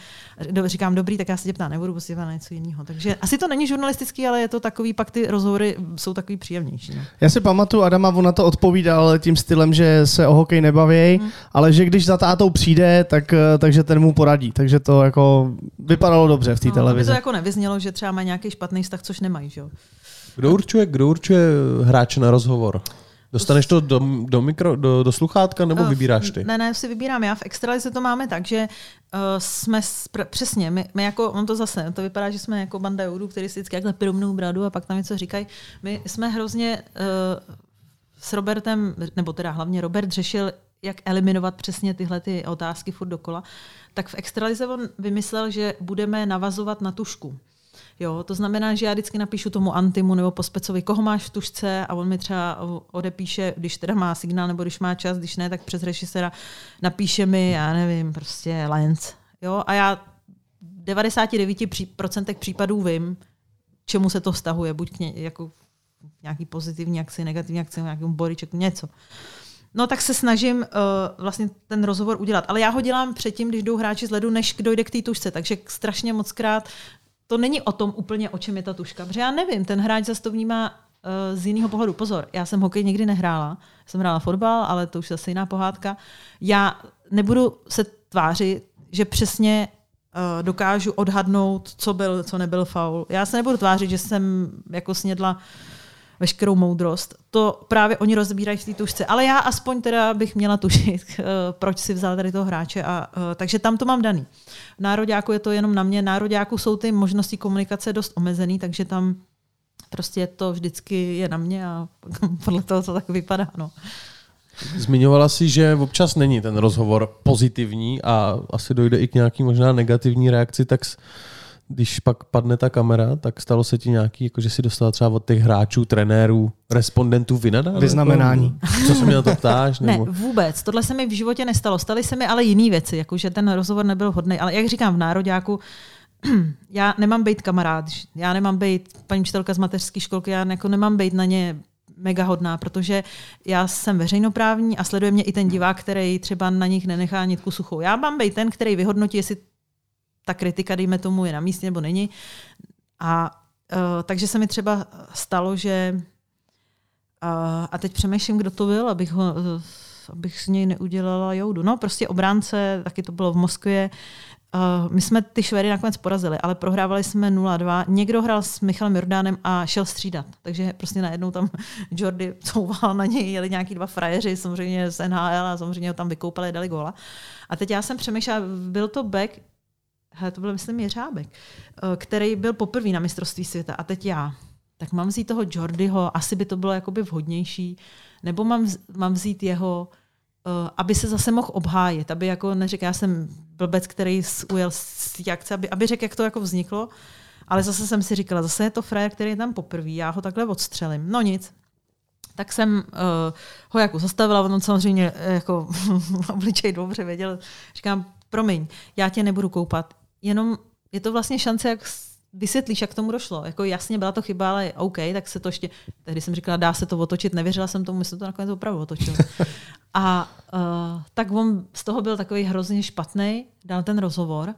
Říkám, dobrý, tak já se tě ptám, nebudu prostě na něco jiného. Takže asi to není žurnalistický, ale je to takový, pak ty rozhovory jsou takový příjemnější. No. Já si pamatuju, Adama, on na to odpovídal tím stylem, že se o hokej nebaví, hmm. ale že když za tátou přijde, tak, takže že ten mu poradí. Takže to jako vypadalo dobře v té no, televizi. to jako nevyznělo, že třeba má nějaký špatný vztah, což nemají, že jo? Kdo určuje, kdo určuje hráče na rozhovor? Dostaneš to do, do, mikro, do, do sluchátka nebo uh, vybíráš ty? Ne, ne, si vybírám já. V Extralize to máme tak, že uh, jsme spr- přesně, my, my, jako, on to zase, to vypadá, že jsme jako banda joudů, který si vždycky jakhle piromnou bradu a pak tam něco říkají. My jsme hrozně uh, s Robertem, nebo teda hlavně Robert řešil, jak eliminovat přesně tyhle ty otázky furt dokola tak v extralize on vymyslel, že budeme navazovat na tušku. Jo, to znamená, že já vždycky napíšu tomu Antimu nebo Pospecovi, koho máš v tušce a on mi třeba odepíše, když teda má signál nebo když má čas, když ne, tak přes režisera napíše mi, já nevím, prostě Lens. Jo, a já 99% případů vím, čemu se to vztahuje, buď k ně, jako nějaký pozitivní akci, negativní akci, nějakému boričeku, něco. No tak se snažím uh, vlastně ten rozhovor udělat. Ale já ho dělám předtím, když jdou hráči z ledu, než dojde k té tušce. Takže strašně moc krát to není o tom úplně, o čem je ta tuška. Protože já nevím, ten hráč zase to vnímá uh, z jiného pohledu. Pozor, já jsem hokej nikdy nehrála. Jsem hrála fotbal, ale to už je zase jiná pohádka. Já nebudu se tvářit, že přesně uh, dokážu odhadnout, co byl, co nebyl faul. Já se nebudu tvářit, že jsem jako snědla uh, veškerou moudrost. To právě oni rozbírají v té tušce. Ale já aspoň teda bych měla tušit, eh, proč si vzal tady toho hráče. A, eh, takže tam to mám daný. Nároďáku je to jenom na mě. Nároďáku jsou ty možnosti komunikace dost omezený, takže tam prostě to vždycky je na mě a podle toho to tak vypadá. No. Zmiňovala si, že občas není ten rozhovor pozitivní a asi dojde i k nějaký možná negativní reakci, tak když pak padne ta kamera, tak stalo se ti nějaký, jako že si dostala třeba od těch hráčů, trenérů, respondentů vynadání? Vyznamenání. Co se mi na to ptáš? Nebo? Ne, vůbec. Tohle se mi v životě nestalo. Staly se mi ale jiné věci, jako že ten rozhovor nebyl hodný. Ale jak říkám, v Nároďáku já nemám být kamarád, já nemám být paní učitelka z mateřské školky, já jako nemám být na ně mega hodná, protože já jsem veřejnoprávní a sleduje mě i ten divák, který třeba na nich nenechá nitku suchou. Já mám být ten, který vyhodnotí, jestli ta kritika, dejme tomu, je na místě nebo není. A uh, takže se mi třeba stalo, že uh, a teď přemýšlím, kdo to byl, abych, ho, uh, abych z něj neudělala joudu. No, prostě obránce, taky to bylo v Moskvě. Uh, my jsme ty Švedy nakonec porazili, ale prohrávali jsme 0-2. Někdo hrál s Michalem Jordánem a šel střídat. Takže prostě najednou tam Jordy couval na něj, jeli nějaký dva frajeři, samozřejmě z NHL a samozřejmě ho tam vykoupali, dali góla. A teď já jsem přemýšlela, byl to back, hele, to byl, myslím, Jeřábek, eh, který byl poprvé na mistrovství světa a teď já. Tak mám vzít toho Jordyho, asi by to bylo jakoby vhodnější, nebo mám, mám vzít jeho, uh, aby se zase mohl obhájit, aby jako neřekl, já jsem blbec, který ujel z akce, aby, aby řekl, jak to jako vzniklo, ale zase jsem si říkala, zase je to frajer, který je tam poprvé, já ho takhle odstřelím. No nic, tak jsem uh, ho jako zastavila, on samozřejmě jako obličej dobře věděl. Říkám, promiň, já tě nebudu koupat, jenom je to vlastně šance, jak vysvětlíš, jak k tomu došlo. Jako jasně byla to chyba, ale OK, tak se to ještě, tehdy jsem říkala, dá se to otočit, nevěřila jsem tomu, myslím to nakonec opravdu otočil. A uh, tak on z toho byl takový hrozně špatný, dal ten rozhovor,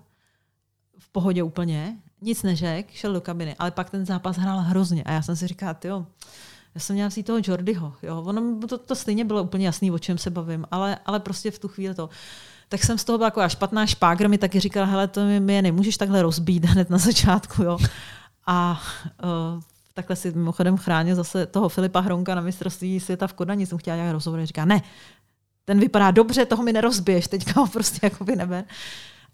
v pohodě úplně, nic neřekl, šel do kabiny, ale pak ten zápas hrál hrozně a já jsem si říkala, jo, já jsem měla si toho Jordyho, jo, ono to, to stejně bylo úplně jasný, o čem se bavím, ale, ale prostě v tu chvíli to tak jsem z toho byla taková špatná špágr, mi taky říkala, hele, to mi, mi je nemůžeš takhle rozbít hned na začátku, jo. A uh, takhle si mimochodem chránil zase toho Filipa Hronka na mistrovství světa v Kodani, jsem chtěla nějak rozhovor, říká, ne, ten vypadá dobře, toho mi nerozbiješ, teďka ho prostě jako by neber.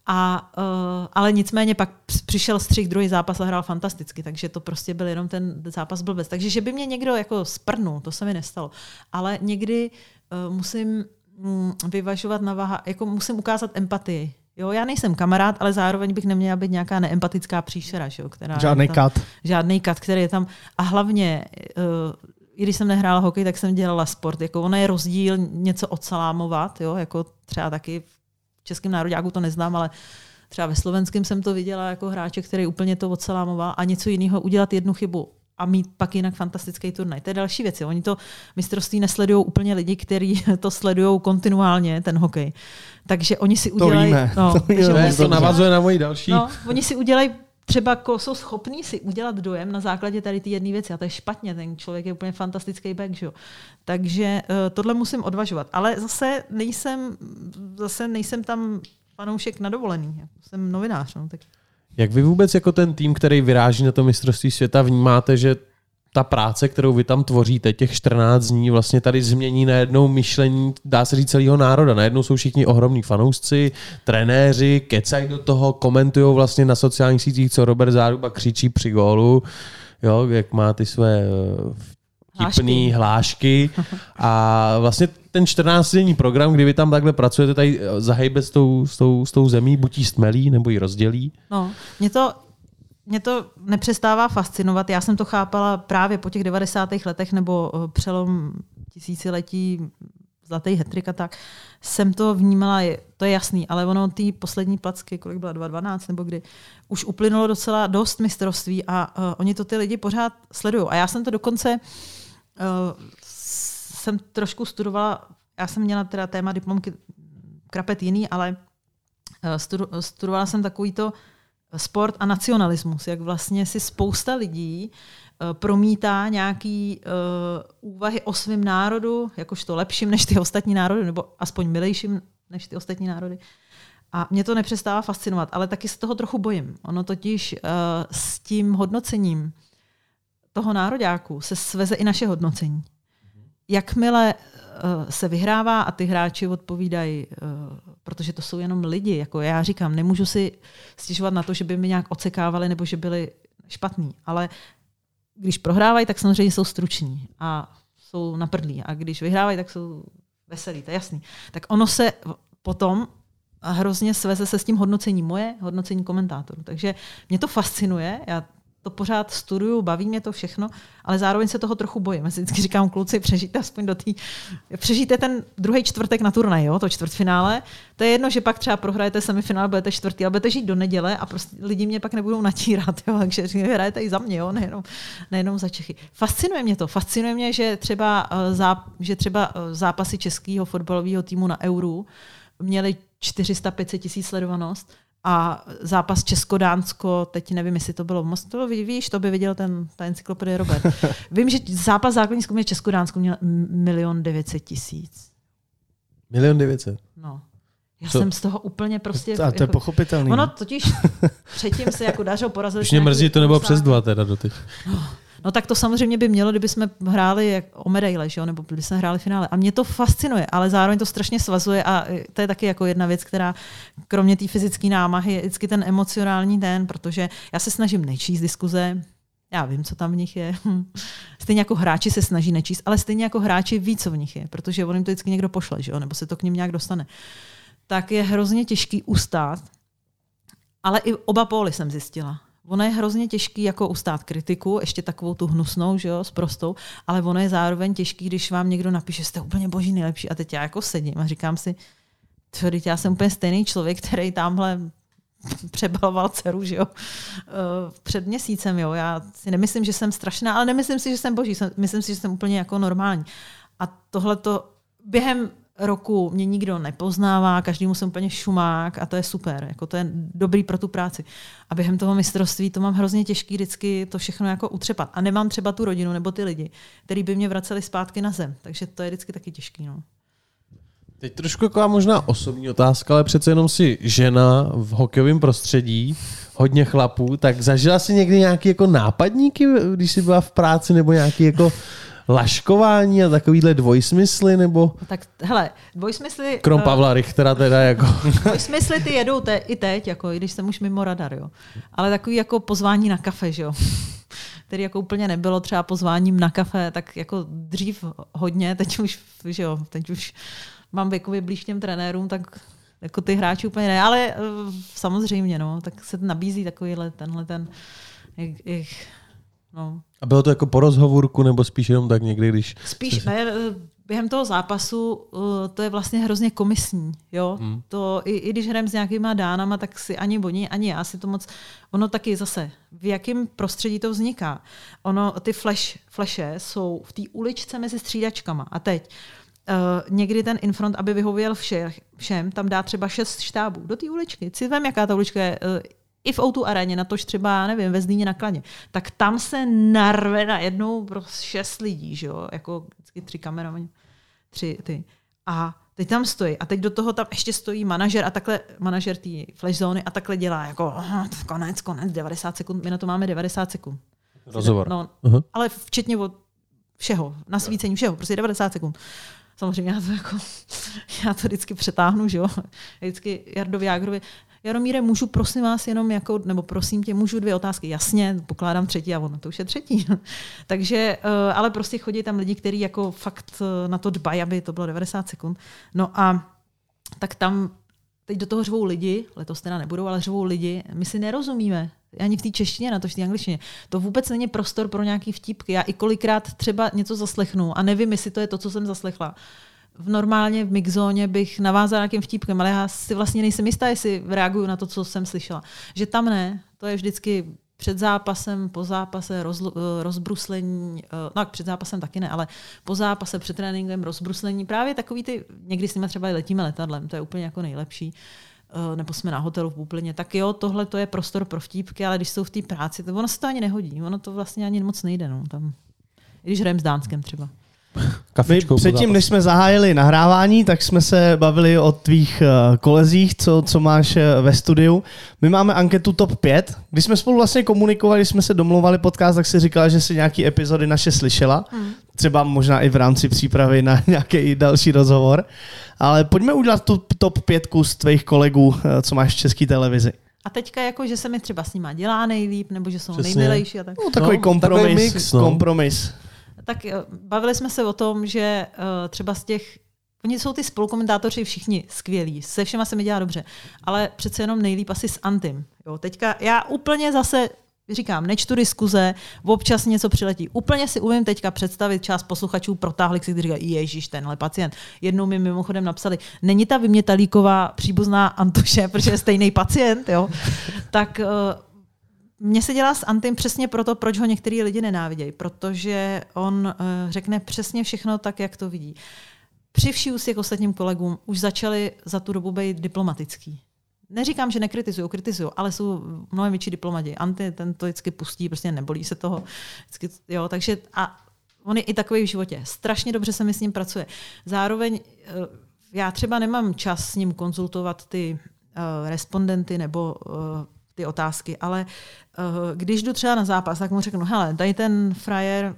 A, uh, ale nicméně pak přišel střih druhý zápas a hrál fantasticky, takže to prostě byl jenom ten zápas byl bez. Takže že by mě někdo jako sprnul, to se mi nestalo. Ale někdy uh, musím vyvažovat na váha, jako musím ukázat empatii. Jo, já nejsem kamarád, ale zároveň bych neměla být nějaká neempatická příšera, že jo, která žádný kat. Žádný kat, který je tam. A hlavně, uh, i když jsem nehrála hokej, tak jsem dělala sport. Jako ono je rozdíl něco odsalámovat, jo, jako třeba taky v českém národě, to neznám, ale třeba ve slovenském jsem to viděla jako hráče, který úplně to odsalámoval a něco jiného udělat jednu chybu a mít pak jinak fantastický turnaj. To je další věc. Oni to mistrovství nesledují úplně lidi, kteří to sledují kontinuálně, ten hokej. Takže oni si udělají... To víme. No, to, víme. to navazuje na moji další. No, oni si udělají třeba jsou schopní si udělat dojem na základě tady ty jedné věci. A to je špatně, ten člověk je úplně fantastický back, že? Takže uh, tohle musím odvažovat. Ale zase nejsem, zase nejsem tam fanoušek na dovolený. Jsem novinář. No, tak... Jak vy vůbec jako ten tým, který vyráží na to mistrovství světa, vnímáte, že ta práce, kterou vy tam tvoříte, těch 14 dní, vlastně tady změní najednou myšlení, dá se říct, celého národa. Najednou jsou všichni ohromní fanoušci, trenéři, kecají do toho, komentují vlastně na sociálních sítích, co Robert Záruba křičí při gólu, jo, jak má ty své eh, vtipný hlášky. A vlastně ten 14-denní program, kdy vy tam takhle pracujete, tady eh, zahejbe s tou, s tou, s tou zemí, buď jí stmelí, nebo ji rozdělí. No, mě to mě to nepřestává fascinovat. Já jsem to chápala právě po těch 90. letech nebo eh, přelom tisíciletí zlatý hetrik a tak, jsem to vnímala, to je jasný, ale ono ty poslední placky, kolik byla, 2012 nebo kdy, už uplynulo docela dost mistrovství a uh, oni to ty lidi pořád sledují. A já jsem to dokonce, uh, jsem trošku studovala, já jsem měla teda téma diplomky krapet jiný, ale uh, studovala jsem takový to sport a nacionalismus, jak vlastně si spousta lidí uh, promítá nějaký uh, úvahy o svém národu, jakožto lepším než ty ostatní národy, nebo aspoň milejším než ty ostatní národy. A mě to nepřestává fascinovat, ale taky se toho trochu bojím. Ono totiž uh, s tím hodnocením toho nároďáku se sveze i naše hodnocení. Jakmile uh, se vyhrává a ty hráči odpovídají, uh, protože to jsou jenom lidi, jako já říkám, nemůžu si stěžovat na to, že by mi nějak ocekávali nebo že byli špatní, ale když prohrávají, tak samozřejmě jsou struční a jsou naprdlí. A když vyhrávají, tak jsou veselí, to je jasný. Tak ono se potom hrozně sveze se s tím hodnocením moje, hodnocení komentátorů. Takže mě to fascinuje, já to pořád studuju, baví mě to všechno, ale zároveň se toho trochu bojím. Já si vždycky říkám, kluci, přežijte aspoň do té... Přežijte ten druhý čtvrtek na turnaj, jo, to čtvrtfinále. To je jedno, že pak třeba prohrajete semifinále, budete čtvrtý, ale budete žít do neděle a prostě lidi mě pak nebudou natírat, jo, takže hrajete i za mě, jo, nejenom, nejenom za Čechy. Fascinuje mě to, fascinuje mě, že třeba, eh, záp, že třeba eh, zápasy českého fotbalového týmu na Euru měli 400-500 tisíc sledovanost a zápas Česko-Dánsko, teď nevím, jestli to bylo moc, to víš, to by viděl ten, ta encyklopedie Robert. Vím, že zápas základní skupiny Česko-Dánsko měl milion devětset tisíc. Milion devětset? No. Já Co? jsem z toho úplně prostě... A to je jako, pochopitelný. Ono totiž předtím se jako dařilo porazili. Už mě mrzí, to nebylo přes dva teda doteď. No. No tak to samozřejmě by mělo, kdyby jsme hráli jak o medaile, že jo? nebo kdyby jsme hráli finále. A mě to fascinuje, ale zároveň to strašně svazuje a to je taky jako jedna věc, která kromě té fyzické námahy je vždycky ten emocionální ten, protože já se snažím nečíst diskuze, já vím, co tam v nich je. Stejně jako hráči se snaží nečíst, ale stejně jako hráči ví, co v nich je, protože on jim to vždycky někdo pošle, že jo? nebo se to k ním nějak dostane. Tak je hrozně těžký ustát, ale i oba póly jsem zjistila. Ono je hrozně těžký jako ustát kritiku, ještě takovou tu hnusnou, že jo, s prostou, ale ono je zároveň těžký, když vám někdo napíše, jste úplně boží nejlepší a teď já jako sedím a říkám si, teď já jsem úplně stejný člověk, který tamhle přebaloval dceru, že jo, eh, před měsícem, jo. Já si nemyslím, že jsem strašná, ale nemyslím si, že jsem boží. Myslím si, že jsem úplně jako normální. A tohle to během roku mě nikdo nepoznává, každý jsem úplně šumák a to je super, jako to je dobrý pro tu práci. A během toho mistrovství to mám hrozně těžký vždycky to všechno jako utřepat. A nemám třeba tu rodinu nebo ty lidi, kteří by mě vraceli zpátky na zem. Takže to je vždycky taky těžký. No. Teď trošku jako možná osobní otázka, ale přece jenom si žena v hokejovém prostředí, hodně chlapů, tak zažila si někdy nějaký jako nápadníky, když jsi byla v práci, nebo nějaký jako laškování a takovýhle dvojsmysly, nebo... Tak hele, dvojsmysly... Krom uh, Pavla Richtera teda jako... dvojsmysly ty jedou te, i teď, jako, i když jsem už mimo radar, jo. Ale takový jako pozvání na kafe, že jo který jako úplně nebylo třeba pozváním na kafe, tak jako dřív hodně, teď už, že jo, teď už mám věkově blíž těm trenérům, tak jako ty hráči úplně ne, ale uh, samozřejmě, no, tak se nabízí takovýhle, tenhle ten, jak, jak, no, a bylo to jako po rozhovorku, nebo spíš jenom tak někdy, když... Spíš ne, během toho zápasu eh, to je vlastně hrozně komisní. Jo? Hmm. To, i, I když hrajeme s nějakýma dánama, tak si ani oni, ani já si to moc... Ono taky zase, v jakém prostředí to vzniká. Ono, ty flash, flashe jsou v té uličce mezi střídačkama. A teď Uh, někdy ten infront, aby vyhověl vše, všem, tam dá třeba šest štábů do té uličky. Si vem, jaká ta ulička je. Uh, i v Outu aréně, na tož třeba, nevím, ve Zlíně na Klaně, tak tam se narve na jednou prostě šest lidí, že jo? jako vždycky tři kameramani, tři ty. A teď tam stojí a teď do toho tam ještě stojí manažer a takhle, manažer té flash zóny a takhle dělá jako konec, konec, 90 sekund, my na to máme 90 sekund. Rozhovor. No, uh-huh. Ale včetně od všeho, nasvícení všeho, prostě 90 sekund. Samozřejmě já to jako, já to vždycky přetáhnu, že jo. Vždycky Jardovi Jágrovi, Jaromíre, můžu prosím vás jenom jako, nebo prosím tě, můžu dvě otázky. Jasně, pokládám třetí a ono to už je třetí. Takže, eh, ale prostě chodí tam lidi, kteří jako fakt eh, na to dbají, aby to bylo 90 sekund. No a tak tam teď do toho řvou lidi, letos teda nebudou, ale řvou lidi, my si nerozumíme. Ani v té češtině, na to v té angličtině. To vůbec není prostor pro nějaký vtipky. Já i kolikrát třeba něco zaslechnu a nevím, jestli to je to, co jsem zaslechla. V normálně v mixzóně bych navázala nějakým vtipkem, ale já si vlastně nejsem jistá, jestli reaguju na to, co jsem slyšela. Že tam ne, to je vždycky před zápasem, po zápase roz, rozbruslení, eh, no před zápasem taky ne, ale po zápase, před tréninkem rozbruslení, právě takový ty, někdy s nimi třeba letíme letadlem, to je úplně jako nejlepší, eh, nebo jsme na hotelu v úplně, tak jo, tohle to je prostor pro vtípky, ale když jsou v té práci, to ono se to ani nehodí, ono to vlastně ani moc nejde, no, tam, i když hrajem s Dánskem třeba. My předtím, než jsme zahájili nahrávání, tak jsme se bavili o tvých uh, kolezích, co, co máš uh, ve studiu. My máme anketu TOP 5. Když jsme spolu vlastně komunikovali, jsme se domluvali podcast, tak si říkala, že si nějaký epizody naše slyšela. Hmm. Třeba možná i v rámci přípravy na nějaký další rozhovor. Ale pojďme udělat tu TOP 5 z tvých kolegů, uh, co máš v české televizi. A teďka jako, že se mi třeba s nima dělá nejlíp, nebo že jsou Přesně. nejmilejší a tak. No, takový no, kompromis. Takový mix, no. kompromis tak eh, bavili jsme se o tom, že uh, třeba z těch Oni jsou ty spolukomentátoři všichni skvělí, se všema se mi dělá dobře, ale přece jenom nejlíp asi s Antim. Jo, teďka já úplně zase říkám, nečtu diskuze, občas něco přiletí. Úplně si umím teďka představit, část posluchačů protáhli si, kteří říkají, ježíš, tenhle pacient. Jednou mi mimochodem napsali, není ta vymětalíková příbuzná Antuše, protože je stejný pacient, jo? tak uh, mně se dělá s Antim přesně proto, proč ho některý lidi nenávidějí, protože on uh, řekne přesně všechno tak, jak to vidí. Při vší ústě k ostatním kolegům už začali za tu dobu být diplomatický. Neříkám, že nekritizují, kritizují, ale jsou mnohem větší diplomati. Anty ten to vždycky pustí, prostě nebolí se toho. Vždycky, jo, takže a on je i takový v životě. Strašně dobře se mi s ním pracuje. Zároveň uh, já třeba nemám čas s ním konzultovat ty uh, respondenty nebo uh, ty otázky, ale když jdu třeba na zápas, tak mu řeknu, hele, tady ten frajer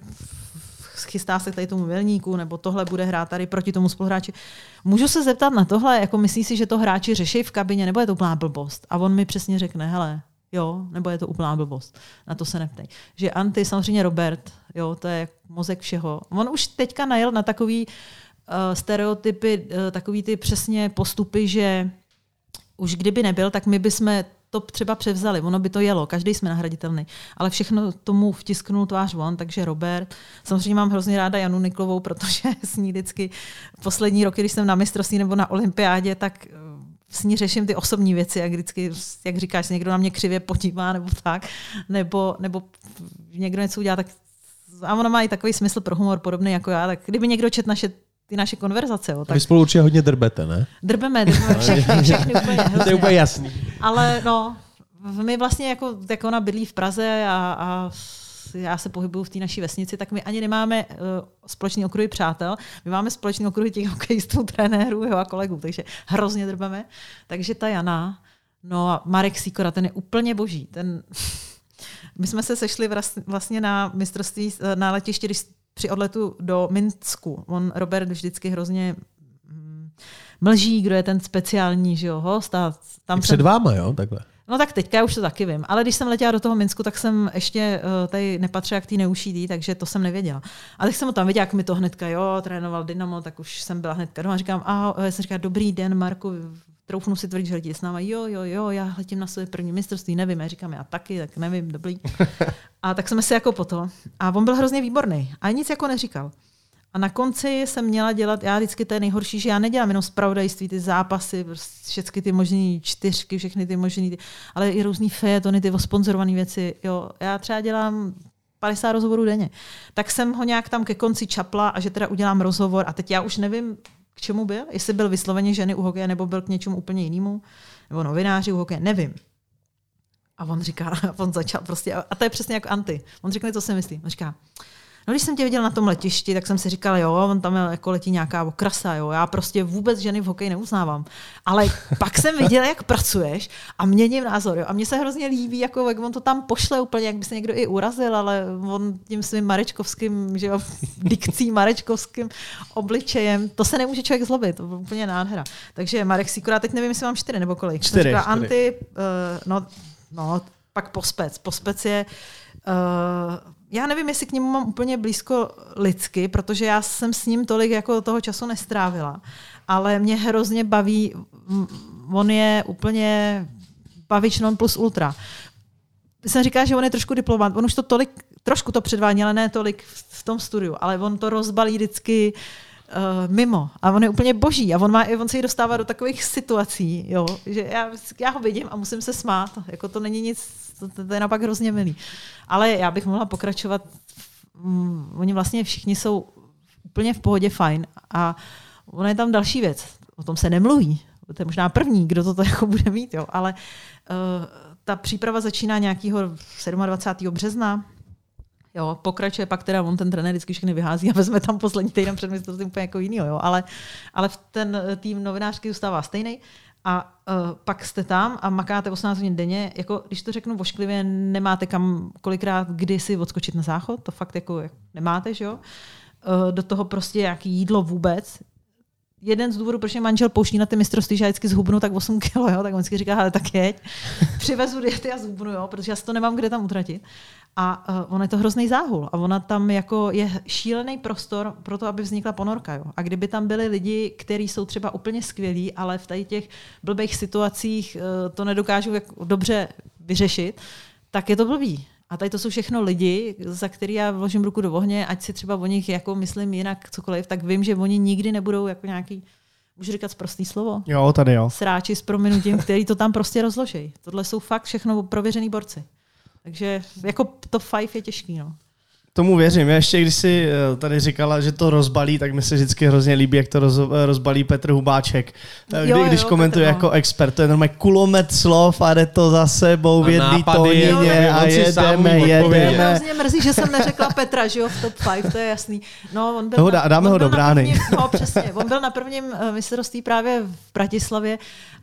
chystá se tady tomu milníku, nebo tohle bude hrát tady proti tomu spoluhráči. Můžu se zeptat na tohle, jako myslíš si, že to hráči řeší v kabině, nebo je to úplná blbost? A on mi přesně řekne, hele, jo, nebo je to úplná blbost. Na to se neptej. Že Anty, samozřejmě Robert, jo, to je mozek všeho. On už teďka najel na takový uh, stereotypy, uh, takový ty přesně postupy, že už kdyby nebyl, tak my bychom to třeba převzali, ono by to jelo, každý jsme nahraditelný. Ale všechno tomu vtisknul tvář von, takže Robert. Samozřejmě mám hrozně ráda Janu Niklovou, protože s ní vždycky poslední roky, když jsem na mistrovství nebo na olympiádě, tak eh, s ní řeším ty osobní věci, jak vždycky, jak říkáš, někdo na mě křivě podívá nebo tak, nebo, nebo někdo něco udělá, tak a ona má i takový smysl pro humor podobný jako já, tak kdyby někdo čet naše ty naše konverzace. Jo, tak... Vy spolu určitě hodně drbete, ne? Drbeme, drbeme všechny, všechny úplně hrozně. To je úplně jasný. Ale no, my vlastně jako, jako ona bydlí v Praze a, a já se pohybuju v té naší vesnici, tak my ani nemáme uh, společný okruhy přátel, my máme společný okruhy těch hokejistů, trenérů jo, a kolegů, takže hrozně drbeme. Takže ta Jana, no a Marek Sikora, ten je úplně boží. Ten, my jsme se sešli vlastně na mistrovství na letišti, když při odletu do Minsku. On, Robert, vždycky hrozně mm, mlží, kdo je ten speciální že jo, host. A tam před jsem... váma, jo, takhle. No tak teďka já už to taky vím. Ale když jsem letěla do toho Minsku, tak jsem ještě uh, tady nepatřila jak tý neušídý, takže to jsem nevěděla. A tak jsem ho tam viděla, jak mi to hnedka, jo, trénoval Dynamo, tak už jsem byla hnedka doma. Říkám, a já jsem říkala, dobrý den, Marku, troufnu si tvrdit, že letí s náma, jo, jo, jo, já letím na své první mistrovství, nevím, já říkám, já taky, tak nevím, dobrý. A tak jsme si jako po to. A on byl hrozně výborný. A nic jako neříkal. A na konci jsem měla dělat, já vždycky to je nejhorší, že já nedělám jenom zpravodajství, ty zápasy, prostě všechny ty možné čtyřky, všechny ty možné, ale i různý fejetony, ty sponzorované věci. Jo, já třeba dělám 50 rozhovorů denně. Tak jsem ho nějak tam ke konci čapla a že teda udělám rozhovor a teď já už nevím, k čemu byl, jestli byl vysloveně ženy u hokeje nebo byl k něčemu úplně jinému, nebo novináři u hokeje, nevím. A on říká, on začal prostě, a to je přesně jako anti. On řekne, co si myslí. On říká, No, když jsem tě viděl na tom letišti, tak jsem si říkal, jo, on tam jako letí nějaká okrasa, jo. Já prostě vůbec ženy v hokeji neuznávám. Ale pak jsem viděl, jak pracuješ a měním názor, jo. A mně se hrozně líbí, jako jak on to tam pošle úplně, jak by se někdo i urazil, ale on tím svým marečkovským, že jo, dikcí marečkovským obličejem, to se nemůže člověk zlobit, to je úplně nádhera. Takže Marek Sikora, teď nevím, jestli mám čtyři nebo kolik. Čtyři. čtyři. Anty, uh, no, no, pak pospec. Pospec je uh, já nevím, jestli k němu mám úplně blízko lidsky, protože já jsem s ním tolik jako toho času nestrávila, ale mě hrozně baví on je úplně pavičnon plus ultra. Jsem říká, že on je trošku diplomat. On už to tolik, trošku to předvádí, ale ne tolik v tom studiu. Ale on to rozbalí vždycky uh, mimo. A on je úplně boží. A on, má, on se jí dostává do takových situací, jo, že já, já ho vidím a musím se smát. Jako to není nic, to, to je napak hrozně milý. Ale já bych mohla pokračovat. Mm, oni vlastně všichni jsou úplně v pohodě fajn. A ona je tam další věc. O tom se nemluví. To je možná první, kdo to jako bude mít, jo. ale uh, ta příprava začíná nějakého 27. března, Jo, pokračuje pak teda on ten trenér vždycky všechny vyhází a vezme tam poslední týden před mistrovstvím úplně jako jiný, jo. Ale, ale ten tým novinářský zůstává stejný. A uh, pak jste tam a makáte 18 hodin denně, jako když to řeknu vošklivě, nemáte kam kolikrát kdy si odskočit na záchod, to fakt jako nemáte, že jo? Uh, do toho prostě nějaký jídlo vůbec, jeden z důvodů, proč mě manžel pouští na ty mistrovství, že já vždycky zhubnu tak 8 kg, jo, tak on vždycky říká, ale tak jeď, přivezu diety a zhubnu, jo, protože já si to nemám kde tam utratit. A uh, on je to hrozný záhul. A ona tam jako je šílený prostor pro to, aby vznikla ponorka. Jo. A kdyby tam byli lidi, kteří jsou třeba úplně skvělí, ale v tady těch blbých situacích uh, to nedokážou jak dobře vyřešit, tak je to blbý. A tady to jsou všechno lidi, za který já vložím ruku do ohně, ať si třeba o nich jako myslím jinak cokoliv, tak vím, že oni nikdy nebudou jako nějaký Můžu říkat prostý slovo? Jo, tady jo. Sráči s prominutím, který to tam prostě rozloží. Tohle jsou fakt všechno prověřený borci. Takže jako top 5 je těžký. No. Tomu věřím. Já ještě když si eh, tady říkala, že to rozbalí, tak mi se vždycky hrozně líbí, jak to roz, eh, rozbalí Petr Hubáček. Eh, kdy, jo, když jo, komentuje Petr, no. jako expert, to je normálně kulomet slov a jde to za sebou v jedné tónině a jedeme, jedeme. Mě hrozně mrzí, že jsem neřekla Petra, že jo, v top 5, to je jasný. No, on byl no, na, dáme on ho do brány. Prvním, no, přesně. On byl na prvním mistrovství právě v Bratislavě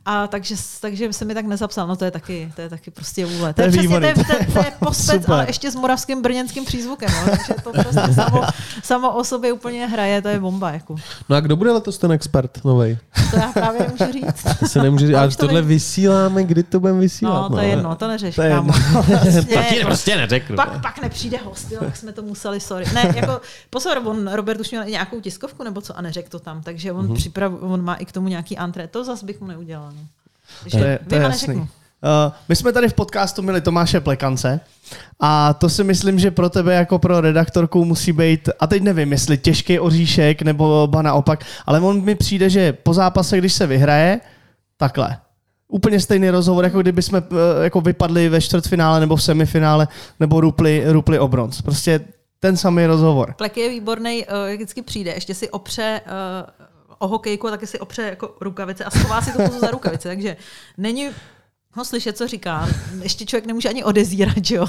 a takže, takže se mi tak nezapsal. No to je taky, to je taky prostě vůle. To, to je, přesně, to je, to, je, to je pospet, ale ještě s moravským brněnským přízvukem. No. Takže to prostě samo, samo o sobě úplně hraje, to je bomba. Jako. No a kdo bude letos ten expert nový? To já právě nemůžu říct. To se nemůže říct. Ale tohle vím. vysíláme, kdy to budeme vysílat? No, to je no, jedno, to neřeš. To je jedno. Prostě, to ti prostě neřeknu. Pak, pak nepřijde host, jo, tak jsme to museli, sorry. Ne, jako, pozor, on, Robert už měl nějakou tiskovku nebo co a neřekl to tam, takže on, mm-hmm. připrav, on má i k tomu nějaký antré. To zase bych mu neudělal. No. To je, to je jasný. Uh, my jsme tady v podcastu měli Tomáše Plekance a to si myslím, že pro tebe jako pro redaktorku musí být, a teď nevím, jestli těžký oříšek nebo ba naopak, ale on mi přijde, že po zápase, když se vyhraje, takhle. Úplně stejný rozhovor, jako kdyby jsme uh, jako vypadli ve čtvrtfinále nebo v semifinále, nebo rupli, rupli o bronz. Prostě ten samý rozhovor. Plek je výborný, uh, jak vždycky přijde, ještě si opře uh, o hokejku a taky si opře jako rukavice a schová si to za rukavice. Takže není ho slyšet, co říká. Ještě člověk nemůže ani odezírat, jo.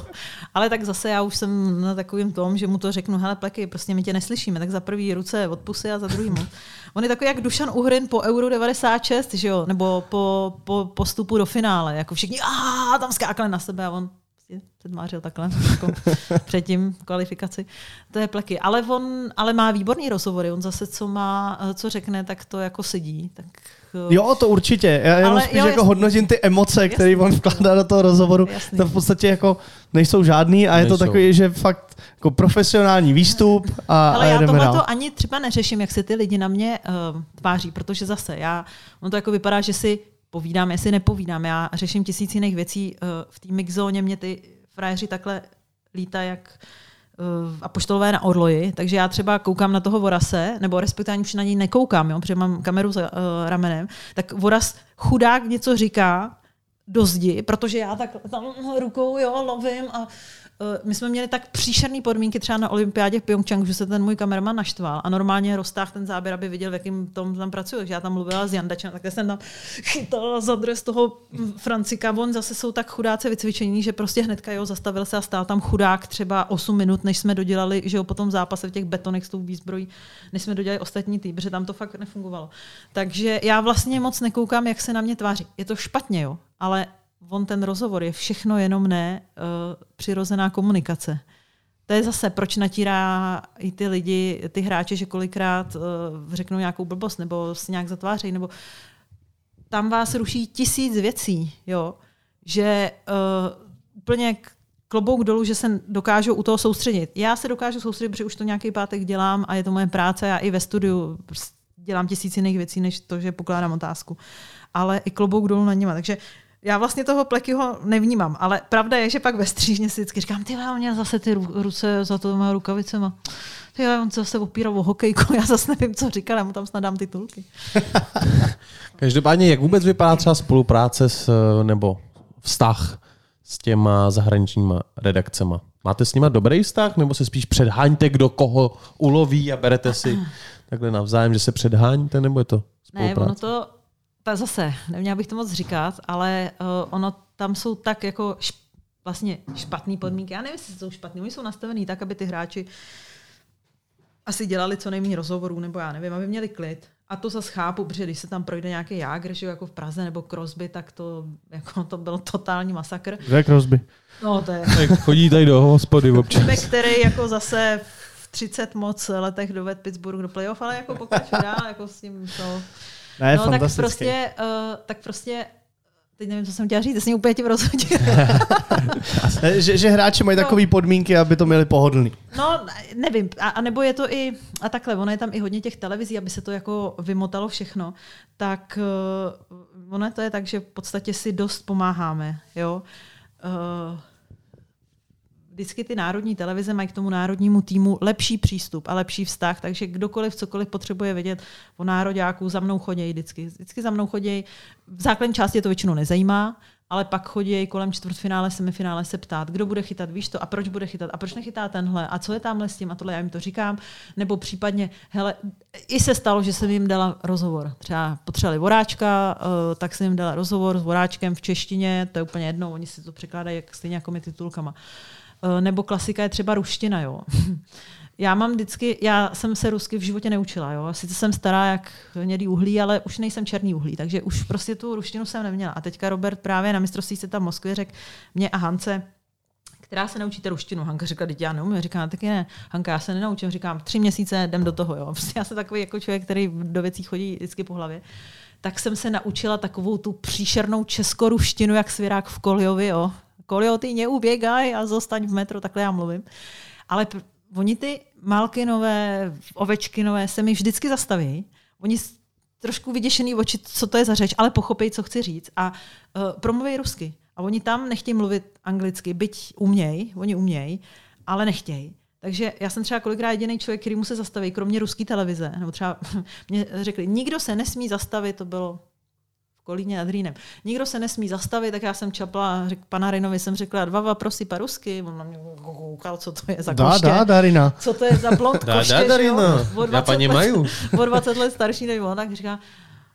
Ale tak zase já už jsem na takovým tom, že mu to řeknu, hele pleky, prostě my tě neslyšíme, tak za prvý ruce od pusy a za druhý mu. On je takový jak Dušan Uhrin po Euro 96, že jo, nebo po, po postupu do finále, jako všichni, a tam skákali na sebe a on se tmářil takhle jako předtím kvalifikaci. To je pleky. Ale on ale má výborný rozhovory. On zase, co má, co řekne, tak to jako sedí. Tak eh, Jo, to určitě. Já jenom spíš jo, jako hodnotím ty emoce, které on vkládá do toho rozhovoru. Jasný. To v podstatě jako nejsou žádný a nejsou. je to takový, že fakt jako profesionální výstup a, Ale a já tohle to ani třeba neřeším, jak se ty lidi na mě uh, tváří, protože zase já, on to jako vypadá, že si povídám, jestli nepovídám. Já řeším tisíc jiných věcí. Eh, v té mixzóně mě ty frajeři takhle líta jak uh, apoštolové na orloji, takže já třeba koukám na toho Vorase, nebo respektive ani už na něj nekoukám, jo, protože mám kameru za uh, ramenem, tak Voras chudák něco říká do zdi, protože já tak tam rukou jo, lovím a Eh, my jsme měli tak příšerné podmínky třeba na olympiádě v Pyeongchang, že se ten můj kameraman naštval a normálně roztáhl ten záběr, aby viděl, v jakým tom tam pracuju. Takže já tam mluvila s Jandačem, tak jsem tam chytala za dres toho Francika. On zase jsou tak chudáce vycvičení, že prostě hnedka jo, zastavil se a stál tam chudák třeba 8 minut, než jsme dodělali, že jo, po tom zápase v těch betonech s tou výzbrojí, než jsme dodělali ostatní tým, protože tam to fakt nefungovalo. Takže já vlastně moc nekoukám, jak se na mě tváří. Je to špatně, jo, ale on ten rozhovor je všechno jenom ne uh, přirozená komunikace. To je zase, proč natírá i ty lidi, ty hráče, že kolikrát uh, řeknou nějakou blbost nebo si nějak zatvářejí, nebo tam vás ruší tisíc věcí, jo, že uh, úplně klobouk dolů, že se dokážou u toho soustředit. Já se dokážu soustředit, protože už to nějaký pátek dělám a je to moje práce, já i ve studiu dělám tisíc jiných věcí, než to, že pokládám otázku. Ale i klobouk dolů na něma. Takže já vlastně toho Plekyho nevnímám, ale pravda je, že pak ve střížně si vždycky říkám, ty on měl zase ty ruce za to rukavicema. Ty on se zase opíral o hokejku, já zase nevím, co říkal, já mu tam snad dám titulky. Každopádně, jak vůbec vypadá třeba spolupráce s, nebo vztah s těma zahraničníma redakcema? Máte s nima dobrý vztah, nebo se spíš předháňte, kdo koho uloví a berete si takhle navzájem, že se předháníte, nebo je to spolupráce? Ne, ono to, tak zase, neměla bych to moc říkat, ale uh, ono tam jsou tak jako šp, vlastně špatné podmínky. Já nevím, jestli jsou špatné, oni jsou nastavený tak, aby ty hráči asi dělali co nejméně rozhovorů, nebo já nevím, aby měli klid. A to zase chápu, protože když se tam projde nějaký jágr, že jako v Praze nebo Crosby, tak to, jako, to byl totální masakr. Kde Crosby? No, to je. Chodí tady do hospody občas. který jako zase v 30 moc letech doved Pittsburgh do playoff, ale jako pokračuje dál, jako s tím to... Ne, no, tak prostě, uh, tak prostě Teď nevím, co jsem chtěla říct, jsi úplně tím rozhodil. že, že hráči mají no. takové podmínky, aby to měli pohodlný. No, nevím. A, a nebo je to i, a takhle, ono je tam i hodně těch televizí, aby se to jako vymotalo všechno, tak uh, ono to je tak, že v podstatě si dost pomáháme, jo. Uh, vždycky ty národní televize mají k tomu národnímu týmu lepší přístup a lepší vztah, takže kdokoliv cokoliv potřebuje vědět o nároďáku, za mnou chodí vždycky. Vždycky za mnou chodí. V základní části je to většinou nezajímá, ale pak chodí kolem čtvrtfinále, semifinále se ptát, kdo bude chytat, víš to, a proč bude chytat, a proč nechytá tenhle, a co je tamhle s tím, a tohle já jim to říkám. Nebo případně, hele, i se stalo, že jsem jim dala rozhovor. Třeba potřebovali voráčka, eh, tak jsem jim dala rozhovor s voráčkem v češtině, to je úplně jedno, oni si to překládají jak, stejně jako my titulkama. Nebo klasika je třeba ruština, jo. Já mám vždycky, já jsem se rusky v životě neučila, jo. Sice jsem stará jak hnědý uhlí, ale už nejsem černý uhlí, takže už prostě tu ruštinu jsem neměla. A teďka Robert právě na mistrovství se tam v Moskvě řekl mě a Hance, která se naučíte ruštinu. Hanka řekla, teď já neumím. Říkám, taky ne. Hanka, já se nenaučím. Říkám, tři měsíce jdem do toho. Jo. Prostě já jsem takový jako člověk, který do věcí chodí vždycky po hlavě. Tak jsem se naučila takovou tu příšernou českoruštinu, jak svěrák v Koljovi, jo kolioty neuběgaj a zostaň v metru, takhle já mluvím. Ale oni ty Malkinové, Ovečkinové se mi vždycky zastaví. Oni trošku vyděšený oči, co to je za řeč, ale pochopí, co chci říct a uh, promluví rusky. A oni tam nechtějí mluvit anglicky, byť uměj, oni umějí, ale nechtějí. Takže já jsem třeba kolikrát jediný člověk, který mu se zastaví, kromě ruské televize, nebo třeba mě řekli, nikdo se nesmí zastavit, to bylo Kolíně nad Rýnem. Nikdo se nesmí zastavit, tak já jsem čapla, řek, pana Rinovi jsem řekla, dva prosí parusky, on na mě koukal, co to je za dá, koště. Dá, Darina. Co to je za blond dá, koště, dá, Darina. Já paní maju. O 20 let starší než on, tak říká,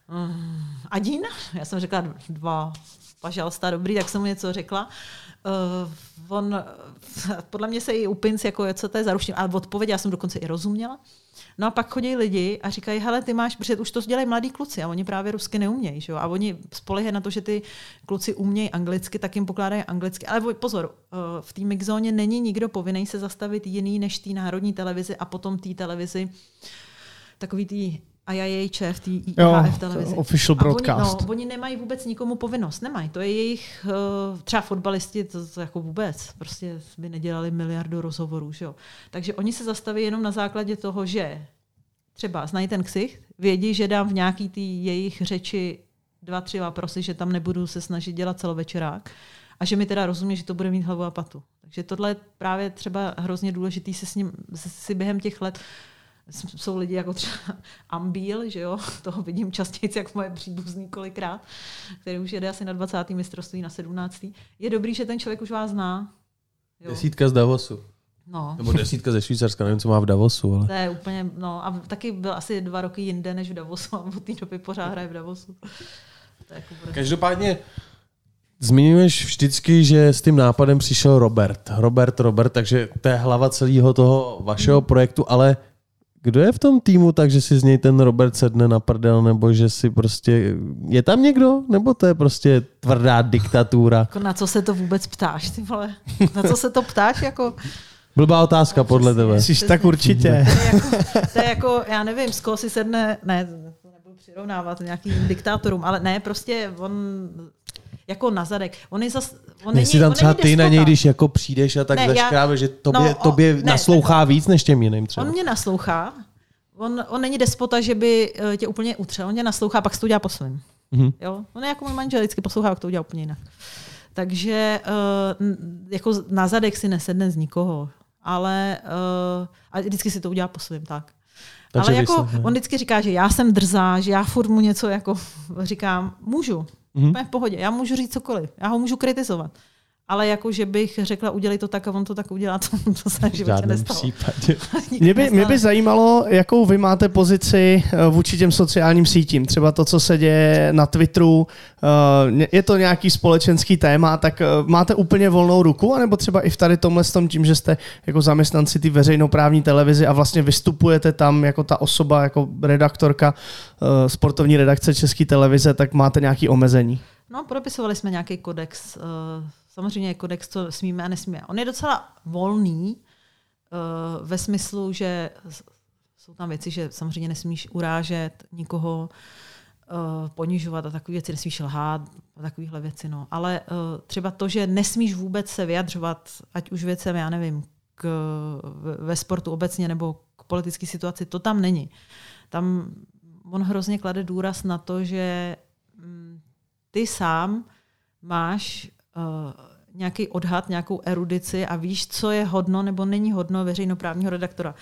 mm, Adín? Já jsem řekla dva, pažalsta, dobrý, tak jsem mu něco řekla. Uh, on, podle mě se i upinc, jako co to je za ruštinu, ale odpověď já jsem dokonce i rozuměla. No a pak chodí lidi a říkají, hele, ty máš, protože už to dělají mladí kluci a oni právě rusky neumějí. Že jo? A oni spolehají na to, že ty kluci umějí anglicky, tak jim pokládají anglicky. Ale pozor, eh, v té mixzóně není nikdo povinný se zastavit jiný než té národní televizi a potom té televizi takový tý a já jej v té IHF televizi. Official broadcast. Oni, no, oni nemají vůbec nikomu povinnost, nemají. To je jejich, uh, třeba fotbalisti, to, to jako vůbec, prostě by nedělali miliardu rozhovorů, že jo. Takže oni se zastaví jenom na základě toho, že třeba znají ten ksicht, vědí, že dám v nějaký tý jejich řeči dva, tři váprosy, že tam nebudu se snažit dělat celovečerák a že mi teda rozumí, že to bude mít hlavu a patu. Takže tohle je právě třeba hrozně důležitý se s ním, si během těch let jsou lidi jako třeba Ambíl, že jo, toho vidím častěji jak moje příbuzný kolikrát, který už jede asi na 20. mistrovství, na 17. Je dobrý, že ten člověk už vás zná. Jo. Desítka z Davosu. No. Nebo desítka ze Švýcarska, nevím, co má v Davosu. Ale... To je úplně, no a taky byl asi dva roky jinde než v Davosu a od té doby pořád hraje v Davosu. To jako bude... Každopádně Zmiňuješ vždycky, že s tím nápadem přišel Robert. Robert, Robert, takže to je hlava celého toho vašeho hmm. projektu, ale kdo je v tom týmu tak, že si z něj ten Robert sedne na prdel, nebo že si prostě... Je tam někdo? Nebo to je prostě tvrdá diktatura? Jako na co se to vůbec ptáš, ty vole? Na co se to ptáš, jako... Blbá otázka no, podle tebe. Jsi tak určitě. To je, jako, to je jako, já nevím, z koho si sedne, ne, to nebudu přirovnávat nějakým diktátorům, ale ne, prostě on jako na zadek. On je zas, on Jestli tam třeba ty na něj, když jako přijdeš a tak ne, zaškráve, že tobě, no, tobě ne, naslouchá ne, víc než těm jiným třeba. On mě naslouchá, On, on není despota, že by eh, tě úplně utřel. On tě naslouchá, pak si to udělá po svým. Mhm. Jo? On je jako můj manžel, vždycky poslouchá, jak to udělá úplně jinak. Takže uh, jako na zadek si nesedne z nikoho. Ale uh, a vždycky si to udělá po svým, tak. Takže Ale jako on vždycky říká, že já jsem drzá, že já furt mu něco jako říkám, můžu. Mm-hmm. v pohodě, já můžu říct cokoliv, já ho můžu kritizovat. Ale jako, že bych řekla, udělej to tak a on to tak udělá, to, to se v životě nestalo. případě. Mě by, mě by zajímalo, jakou vy máte pozici eh, vůči těm sociálním sítím. Třeba to, co se děje na Twitteru, eh, je to nějaký společenský téma, tak eh, máte úplně volnou ruku, anebo třeba i v tady tomhle tom tím, že jste jako zaměstnanci ty veřejnoprávní televizi a vlastně vystupujete tam jako ta osoba, jako redaktorka sportovní redakce České televize, tak máte nějaký omezení. No, podepisovali jsme nějaký kodex. eh, Samozřejmě kodex, co smíme a nesmíme. On je docela volný eh, ve smyslu, že jsou tam věci, že samozřejmě nesmíš urážet nikoho, eh, ponižovat a takové věci, nesmíš lhát a takovéhle věci. No. Ale eh, třeba to, že nesmíš vůbec se vyjadřovat, ať už věcem, já nevím, k, ve- ve sportu obecně nebo k politické situaci, to tam není. Tam on hrozně klade důraz na to, že mm, ty sám máš uh, nějaký odhad, nějakou erudici a víš, co je hodno nebo není hodno veřejnoprávního redaktora.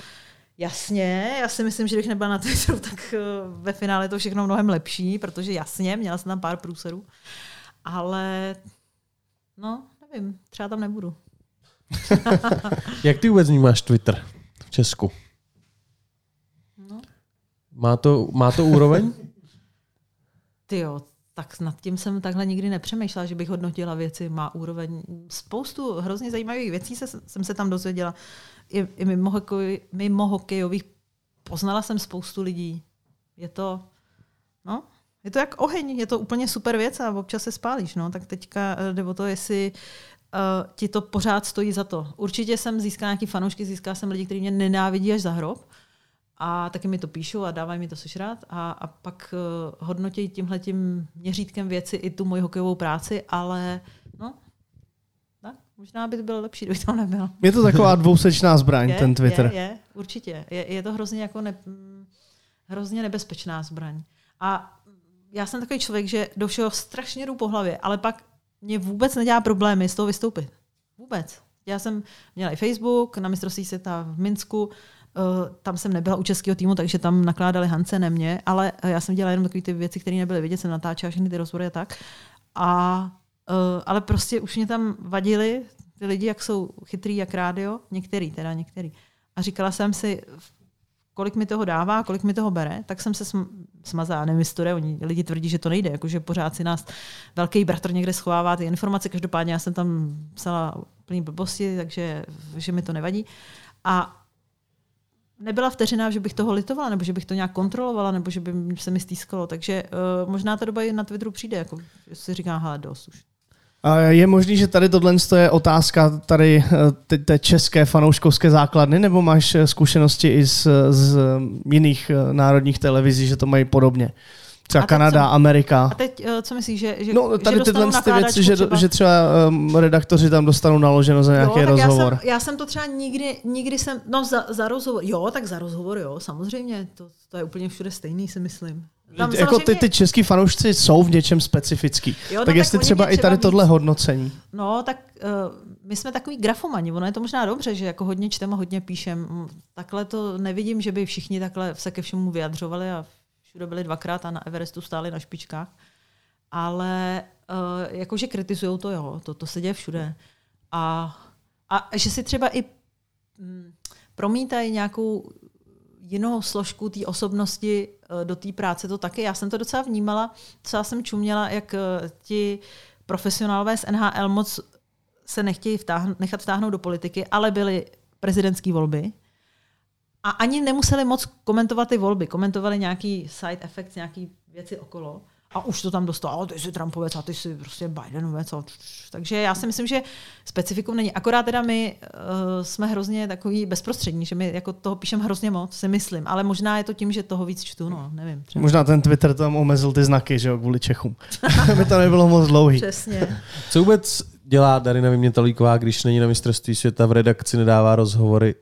Jasně, já si myslím, že když nebyla na Twitteru, tak uh, ve finále je to všechno mnohem lepší, protože jasně, měla jsem tam pár průserů, ale no, nevím, třeba tam nebudu. Jak ty vůbec vnímáš Twitter v Česku? No. Má to, má to úroveň? Ty jo, tak nad tím jsem takhle nikdy nepřemýšlela, že bych hodnotila věci, má úroveň. Spoustu hrozně zajímavých věcí se, jsem se tam dozvěděla. I, i mimo, hokej, mimo hokejových poznala jsem spoustu lidí. Je to, no, je to jak oheň, je to úplně super věc a občas se spálíš. No. Tak teďka eh, jde o to, jestli uh, ti to pořád stojí za to. Určitě jsem získala nějaký fanoušky, získala jsem lidi, kteří mě nenávidí až za hrob. A taky mi to píšou a dávají mi to sežrat a, a pak uh, hodnotí tímhletím měřítkem věci i tu moji hokejovou práci, ale no, tak, možná by to bylo lepší, kdyby tam nebyl. Je to taková dvousečná zbraň, Je, ten Twitter. Je, je určitě. Je, je to hrozně jako ne, mm, hrozně nebezpečná zbraň. A já jsem takový člověk, že do všeho strašně jdu po hlavě, ale pak mě vůbec nedělá problémy z toho vystoupit. Vůbec. Já jsem měla i Facebook na mistrovství světa v Minsku, Uh, tam jsem nebyla u českého týmu, takže tam nakládali Hance, ne mě, ale uh, já jsem dělala jenom takové ty věci, které nebyly vidět, jsem natáčela všechny ty rozhovory a tak. A, uh, ale prostě už mě tam vadili ty lidi, jak jsou chytrý, jak rádio, některý teda, některý. A říkala jsem si, kolik mi toho dává, kolik mi toho bere, tak jsem se sm- smazala, nevím, jestli oni lidi tvrdí, že to nejde, jakože pořád si nás velký bratr někde schovává ty informace, každopádně já jsem tam psala plný blbosti, takže že mi to nevadí. A nebyla vteřina, že bych toho litovala, nebo že bych to nějak kontrolovala, nebo že by se mi stýskalo. Takže uh, možná ta doba i na Twitteru přijde, jako si říká, hele, dost už. Je možný, že tady tohle je otázka tady eh, té- české fanouškovské základny, nebo máš eh, zkušenosti i z, z jiných národních televizí, že to mají podobně? Třeba A Kanada, jsem- Amerika. A teď, uh, co myslíš, že, že, No, tady že tyhle ty věci, že, nakládačku že třeba um, redaktoři tam dostanou naloženo za nějaký jo, tak rozhovor. Já jsem, já jsem to třeba nikdy, nikdy jsem, no za, za rozhovor, jo, tak za rozhovor, jo, samozřejmě, to, to je úplně všude stejný, si myslím. Tam jako ty, samozřejmě- ty český fanoušci jsou v něčem specifický. Jo, no tak tak jestli oni třeba mě i tady třeba tohle víc- hodnocení. No, tak uh, my jsme takový grafomani, ono je to možná dobře, že jako hodně čteme, hodně píšem. Takhle to nevidím, že by všichni takhle se ke všemu vyjadřovali a všude byli dvakrát a na Everestu stáli na špičkách. Ale uh, jakože kritizují to, jo, to, to se děje všude. A, a že si třeba i mm, promítají nějakou jinou složku té osobnosti eh, do té práce, to taky. Já jsem to docela vnímala, docela jsem čuměla, jak eh, ti profesionálové z NHL moc se nechtějí vtáhn- nechat vtáhnout do politiky, ale byly prezidentské volby. A ani nemuseli moc komentovat ty volby. Komentovali nějaký side effects, nějaký věci okolo. A už to tam dostalo, ty jsi Trumpovec a ty jsi prostě Bidenovec. A takže já si myslím, že specifikum není. Akorát teda my uh, jsme hrozně takový bezprostřední, že my jako toho píšeme hrozně moc, si myslím. Ale možná je to tím, že toho víc čtu, no, nevím. Třeba. Možná ten Twitter tam omezil ty znaky, že jo, kvůli Čechům. Aby to nebylo moc dlouhý. Přesně. Co vůbec dělá Darina Vymětalíková, když není na mistrovství světa v redakci, nedává rozhovory?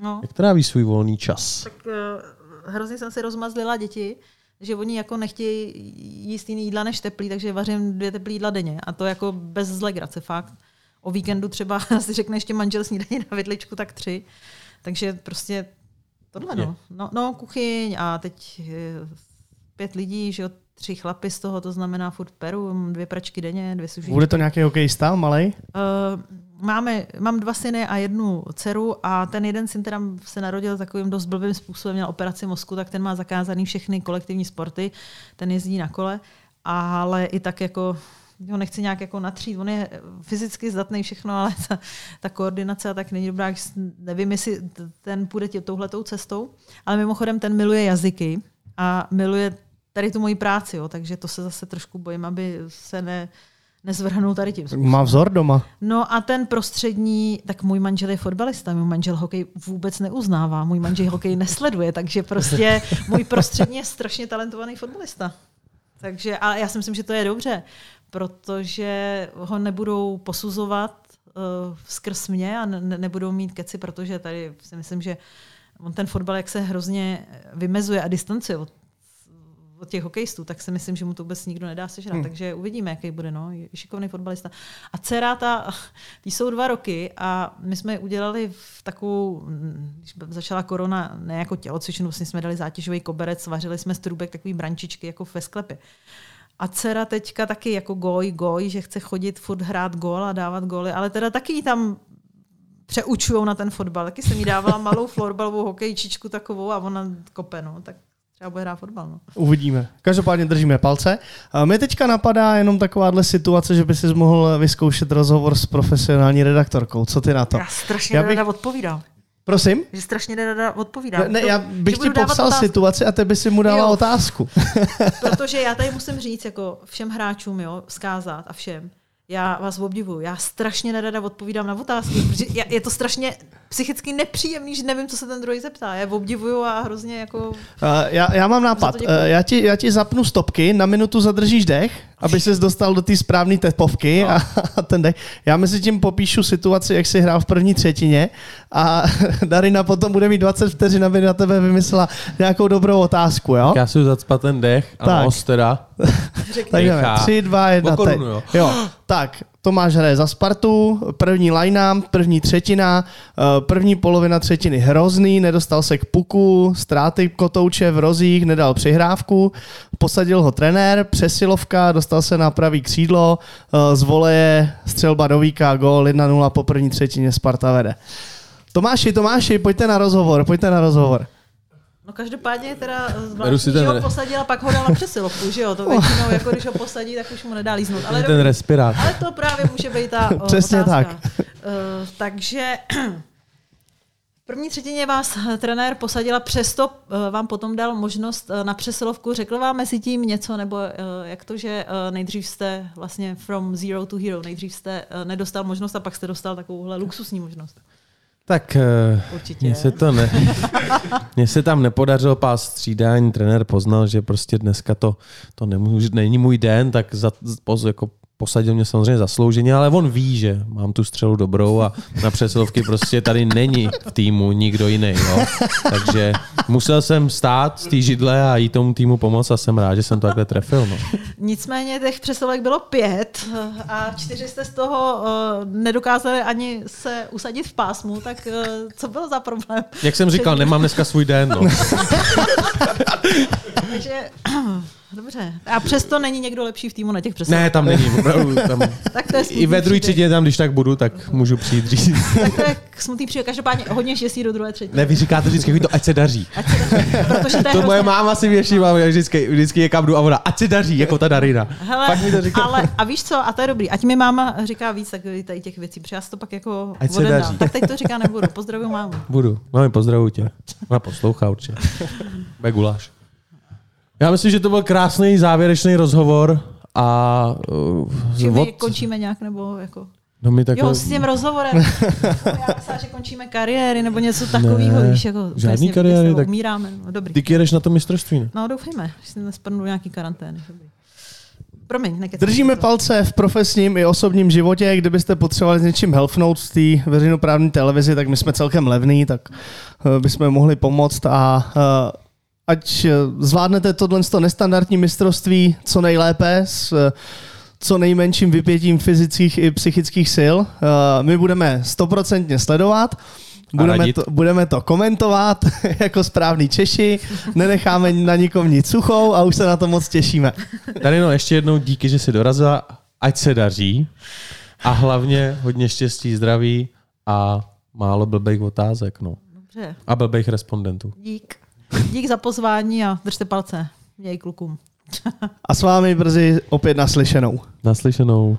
No. Jak tráví svůj volný čas? Tak uh, hrozně jsem si rozmazlila děti, že oni jako nechtějí jíst jiný jídla než teplý, takže vařím dvě teplý jídla denně. A to jako bez zlegrace fakt. O víkendu třeba si řekne ještě manžel snídaní na vidličku, tak tři. Takže prostě tohle no. no. No, kuchyň a teď eh, pět lidí, že jo, tři chlapy z toho, to znamená furt peru, dvě pračky denně, dvě sušičky. Bude to nějaký hokejista, malej? Uh, máme, mám dva syny a jednu dceru a ten jeden syn teda se narodil takovým dost blbým způsobem, měl operaci mozku, tak ten má zakázaný všechny kolektivní sporty, ten jezdí na kole, ale i tak jako ho nechci nějak jako natřít, on je fyzicky zdatný všechno, ale ta, ta koordinace a tak není dobrá, nevím, jestli ten půjde tě touhletou cestou, ale mimochodem ten miluje jazyky a miluje tady tu moji práci, jo, takže to se zase trošku bojím, aby se ne, nezvrhnul tady tím způsobem. Má vzor doma. No a ten prostřední, tak můj manžel je fotbalista, můj manžel hokej vůbec neuznává, můj manžel hokej nesleduje, takže prostě můj prostřední je strašně talentovaný fotbalista. Takže, ale já si myslím, že to je dobře, protože ho nebudou posuzovat uh, skrz mě a ne, nebudou mít keci, protože tady si myslím, že on ten fotbal, jak se hrozně vymezuje a distancuje od od těch hokejistů, tak si myslím, že mu to vůbec nikdo nedá sežrat. Hmm. Takže uvidíme, jaký bude. No. Je šikovný fotbalista. A dcera, ta, ty jsou dva roky a my jsme je udělali v takovou, když začala korona, ne jako tělocvičnu, vlastně jsme dali zátěžový koberec, vařili jsme z trubek takový brančičky jako ve sklepě. A dcera teďka taky jako goj, goj, že chce chodit furt hrát gol a dávat goly, ale teda taky tam přeučujou na ten fotbal. Taky jsem jí dávala malou florbalovou hokejčičku takovou a ona kope, no. Tak Třeba bude hrát fotbal. No. Uvidíme. Každopádně držíme palce. A mě teďka napadá jenom takováhle situace, že by si mohl vyzkoušet rozhovor s profesionální redaktorkou. Co ty na to? Já strašně já bych... ráda odpovídám. Prosím? Že strašně nerada odpovídám. Ne, ne já bych ti popsal otázku. situaci a ty by si mu dala jo. otázku. Protože já tady musím říct jako všem hráčům, jo, zkázat a všem, já vás obdivuju. Já strašně nerada odpovídám na otázky, protože je to strašně psychicky nepříjemný, že nevím, co se ten druhý zeptá. Já obdivuju a hrozně jako... Uh, já, já mám nápad. Uh, já, ti, já ti zapnu stopky, na minutu zadržíš dech, aby ses dostal do té správné tepovky no. a, a ten dech. Já mezi tím popíšu situaci, jak si hrál v první třetině a Darina potom bude mít 20 vteřin, aby na tebe vymyslela nějakou dobrou otázku, jo? Já si zacpat ten dech a tak. nos teda. tak jdeme, 3, 2, 1, korunu, jo. jo. Tak, Tomáš hraje za Spartu, první line první třetina, eh, první polovina třetiny hrozný, nedostal se k puku, ztráty kotouče v rozích, nedal přihrávku, posadil ho trenér, přesilovka, dostal se na pravý křídlo, eh, z voleje střelba do víka, gól 1-0 po první třetině Sparta vede. Tomáši, Tomáši, pojďte na rozhovor, pojďte na rozhovor. No každopádně teda zvláštní, že ho posadila, pak ho dala přesilovku, že jo? To většinou, jako když ho posadí, tak už mu nedá líznout. Ale, ten respirát. ale to právě může být ta Přesně otázka. tak. Uh, takže v první třetině vás trenér posadila, přesto uh, vám potom dal možnost uh, na přesilovku. Řekl vám mezi tím něco, nebo uh, jak to, že nejdřív jste vlastně from zero to hero, nejdřív jste nedostal možnost a pak jste dostal takovouhle luxusní možnost? Tak eh, Určitě. mně se to ne, mně se tam nepodařilo pás střídání, trenér poznal, že prostě dneska to, to nemůže, není můj den, tak za, jako posadil mě samozřejmě zaslouženě, ale on ví, že mám tu střelu dobrou a na přesilovky prostě tady není v týmu nikdo jiný. Jo? Takže musel jsem stát z té židle a jít tomu týmu pomoct a jsem rád, že jsem to takhle trefil. No. Nicméně těch přesilovek bylo pět a čtyři jste z toho uh, nedokázali ani se usadit v pásmu, tak uh, co bylo za problém? Jak jsem říkal, nemám dneska svůj den. No. Takže Dobře. A přesto není někdo lepší v týmu na těch přesilkách? Ne, tam není. Opravdu, tam... tak to je I ve druhé třetině tam, když tak budu, tak můžu přijít říct. tak to je smutný příběh. Každopádně hodně štěstí do druhé třetiny. Ne, vy říkáte vždycky to, ať se daří. Ať se daří. Protože to, je to moje máma si věší, mám vždycky, vždycky někam jdu a ona, ať se daří, jako ta Darina. Hele, pak mi to říká. Ale, a víš co, a to je dobrý. Ať mi máma říká víc tak tady těch věcí, protože já to pak jako ať se daří. Tak teď to říká nebudu. Pozdravuju mámu. Budu. Mami, pozdravuju tě. Ona poslouchá určitě. Beguláš. Já myslím, že to byl krásný závěrečný rozhovor a... Uh, od... končíme nějak nebo jako... No my takhle... Jo, s tím rozhovorem. Já myslím, že končíme kariéry nebo něco takového, víš, jako žádný kariéry, tak umíráme. No, dobrý. Ty jedeš na to mistrovství, ne? No doufejme, že si nespadnu do nějaký karantény. Dobrý. Promiň, nekec. Držíme palce v profesním i osobním životě. Kdybyste potřebovali s něčím helfnout z té veřejnoprávní televizi, tak my jsme celkem levný, tak uh, bychom mohli pomoct a uh, ať eh, zvládnete tohle nestandardní mistrovství co nejlépe s eh, co nejmenším vypětím fyzických i psychických sil. Eh, My budeme stoprocentně sledovat. Budeme to, budeme to komentovat jako správní Češi, nenecháme na nikom nic suchou a už se na to moc těšíme. Darino, ještě jednou díky, že jsi dorazila. Ať se daří. A hlavně hodně štěstí, zdraví a málo blbých otázek. No. Dobře, A blbých respondentů. dík. Dík za pozvání a držte palce. Měj klukům. A s vámi brzy opět naslyšenou. Naslyšenou.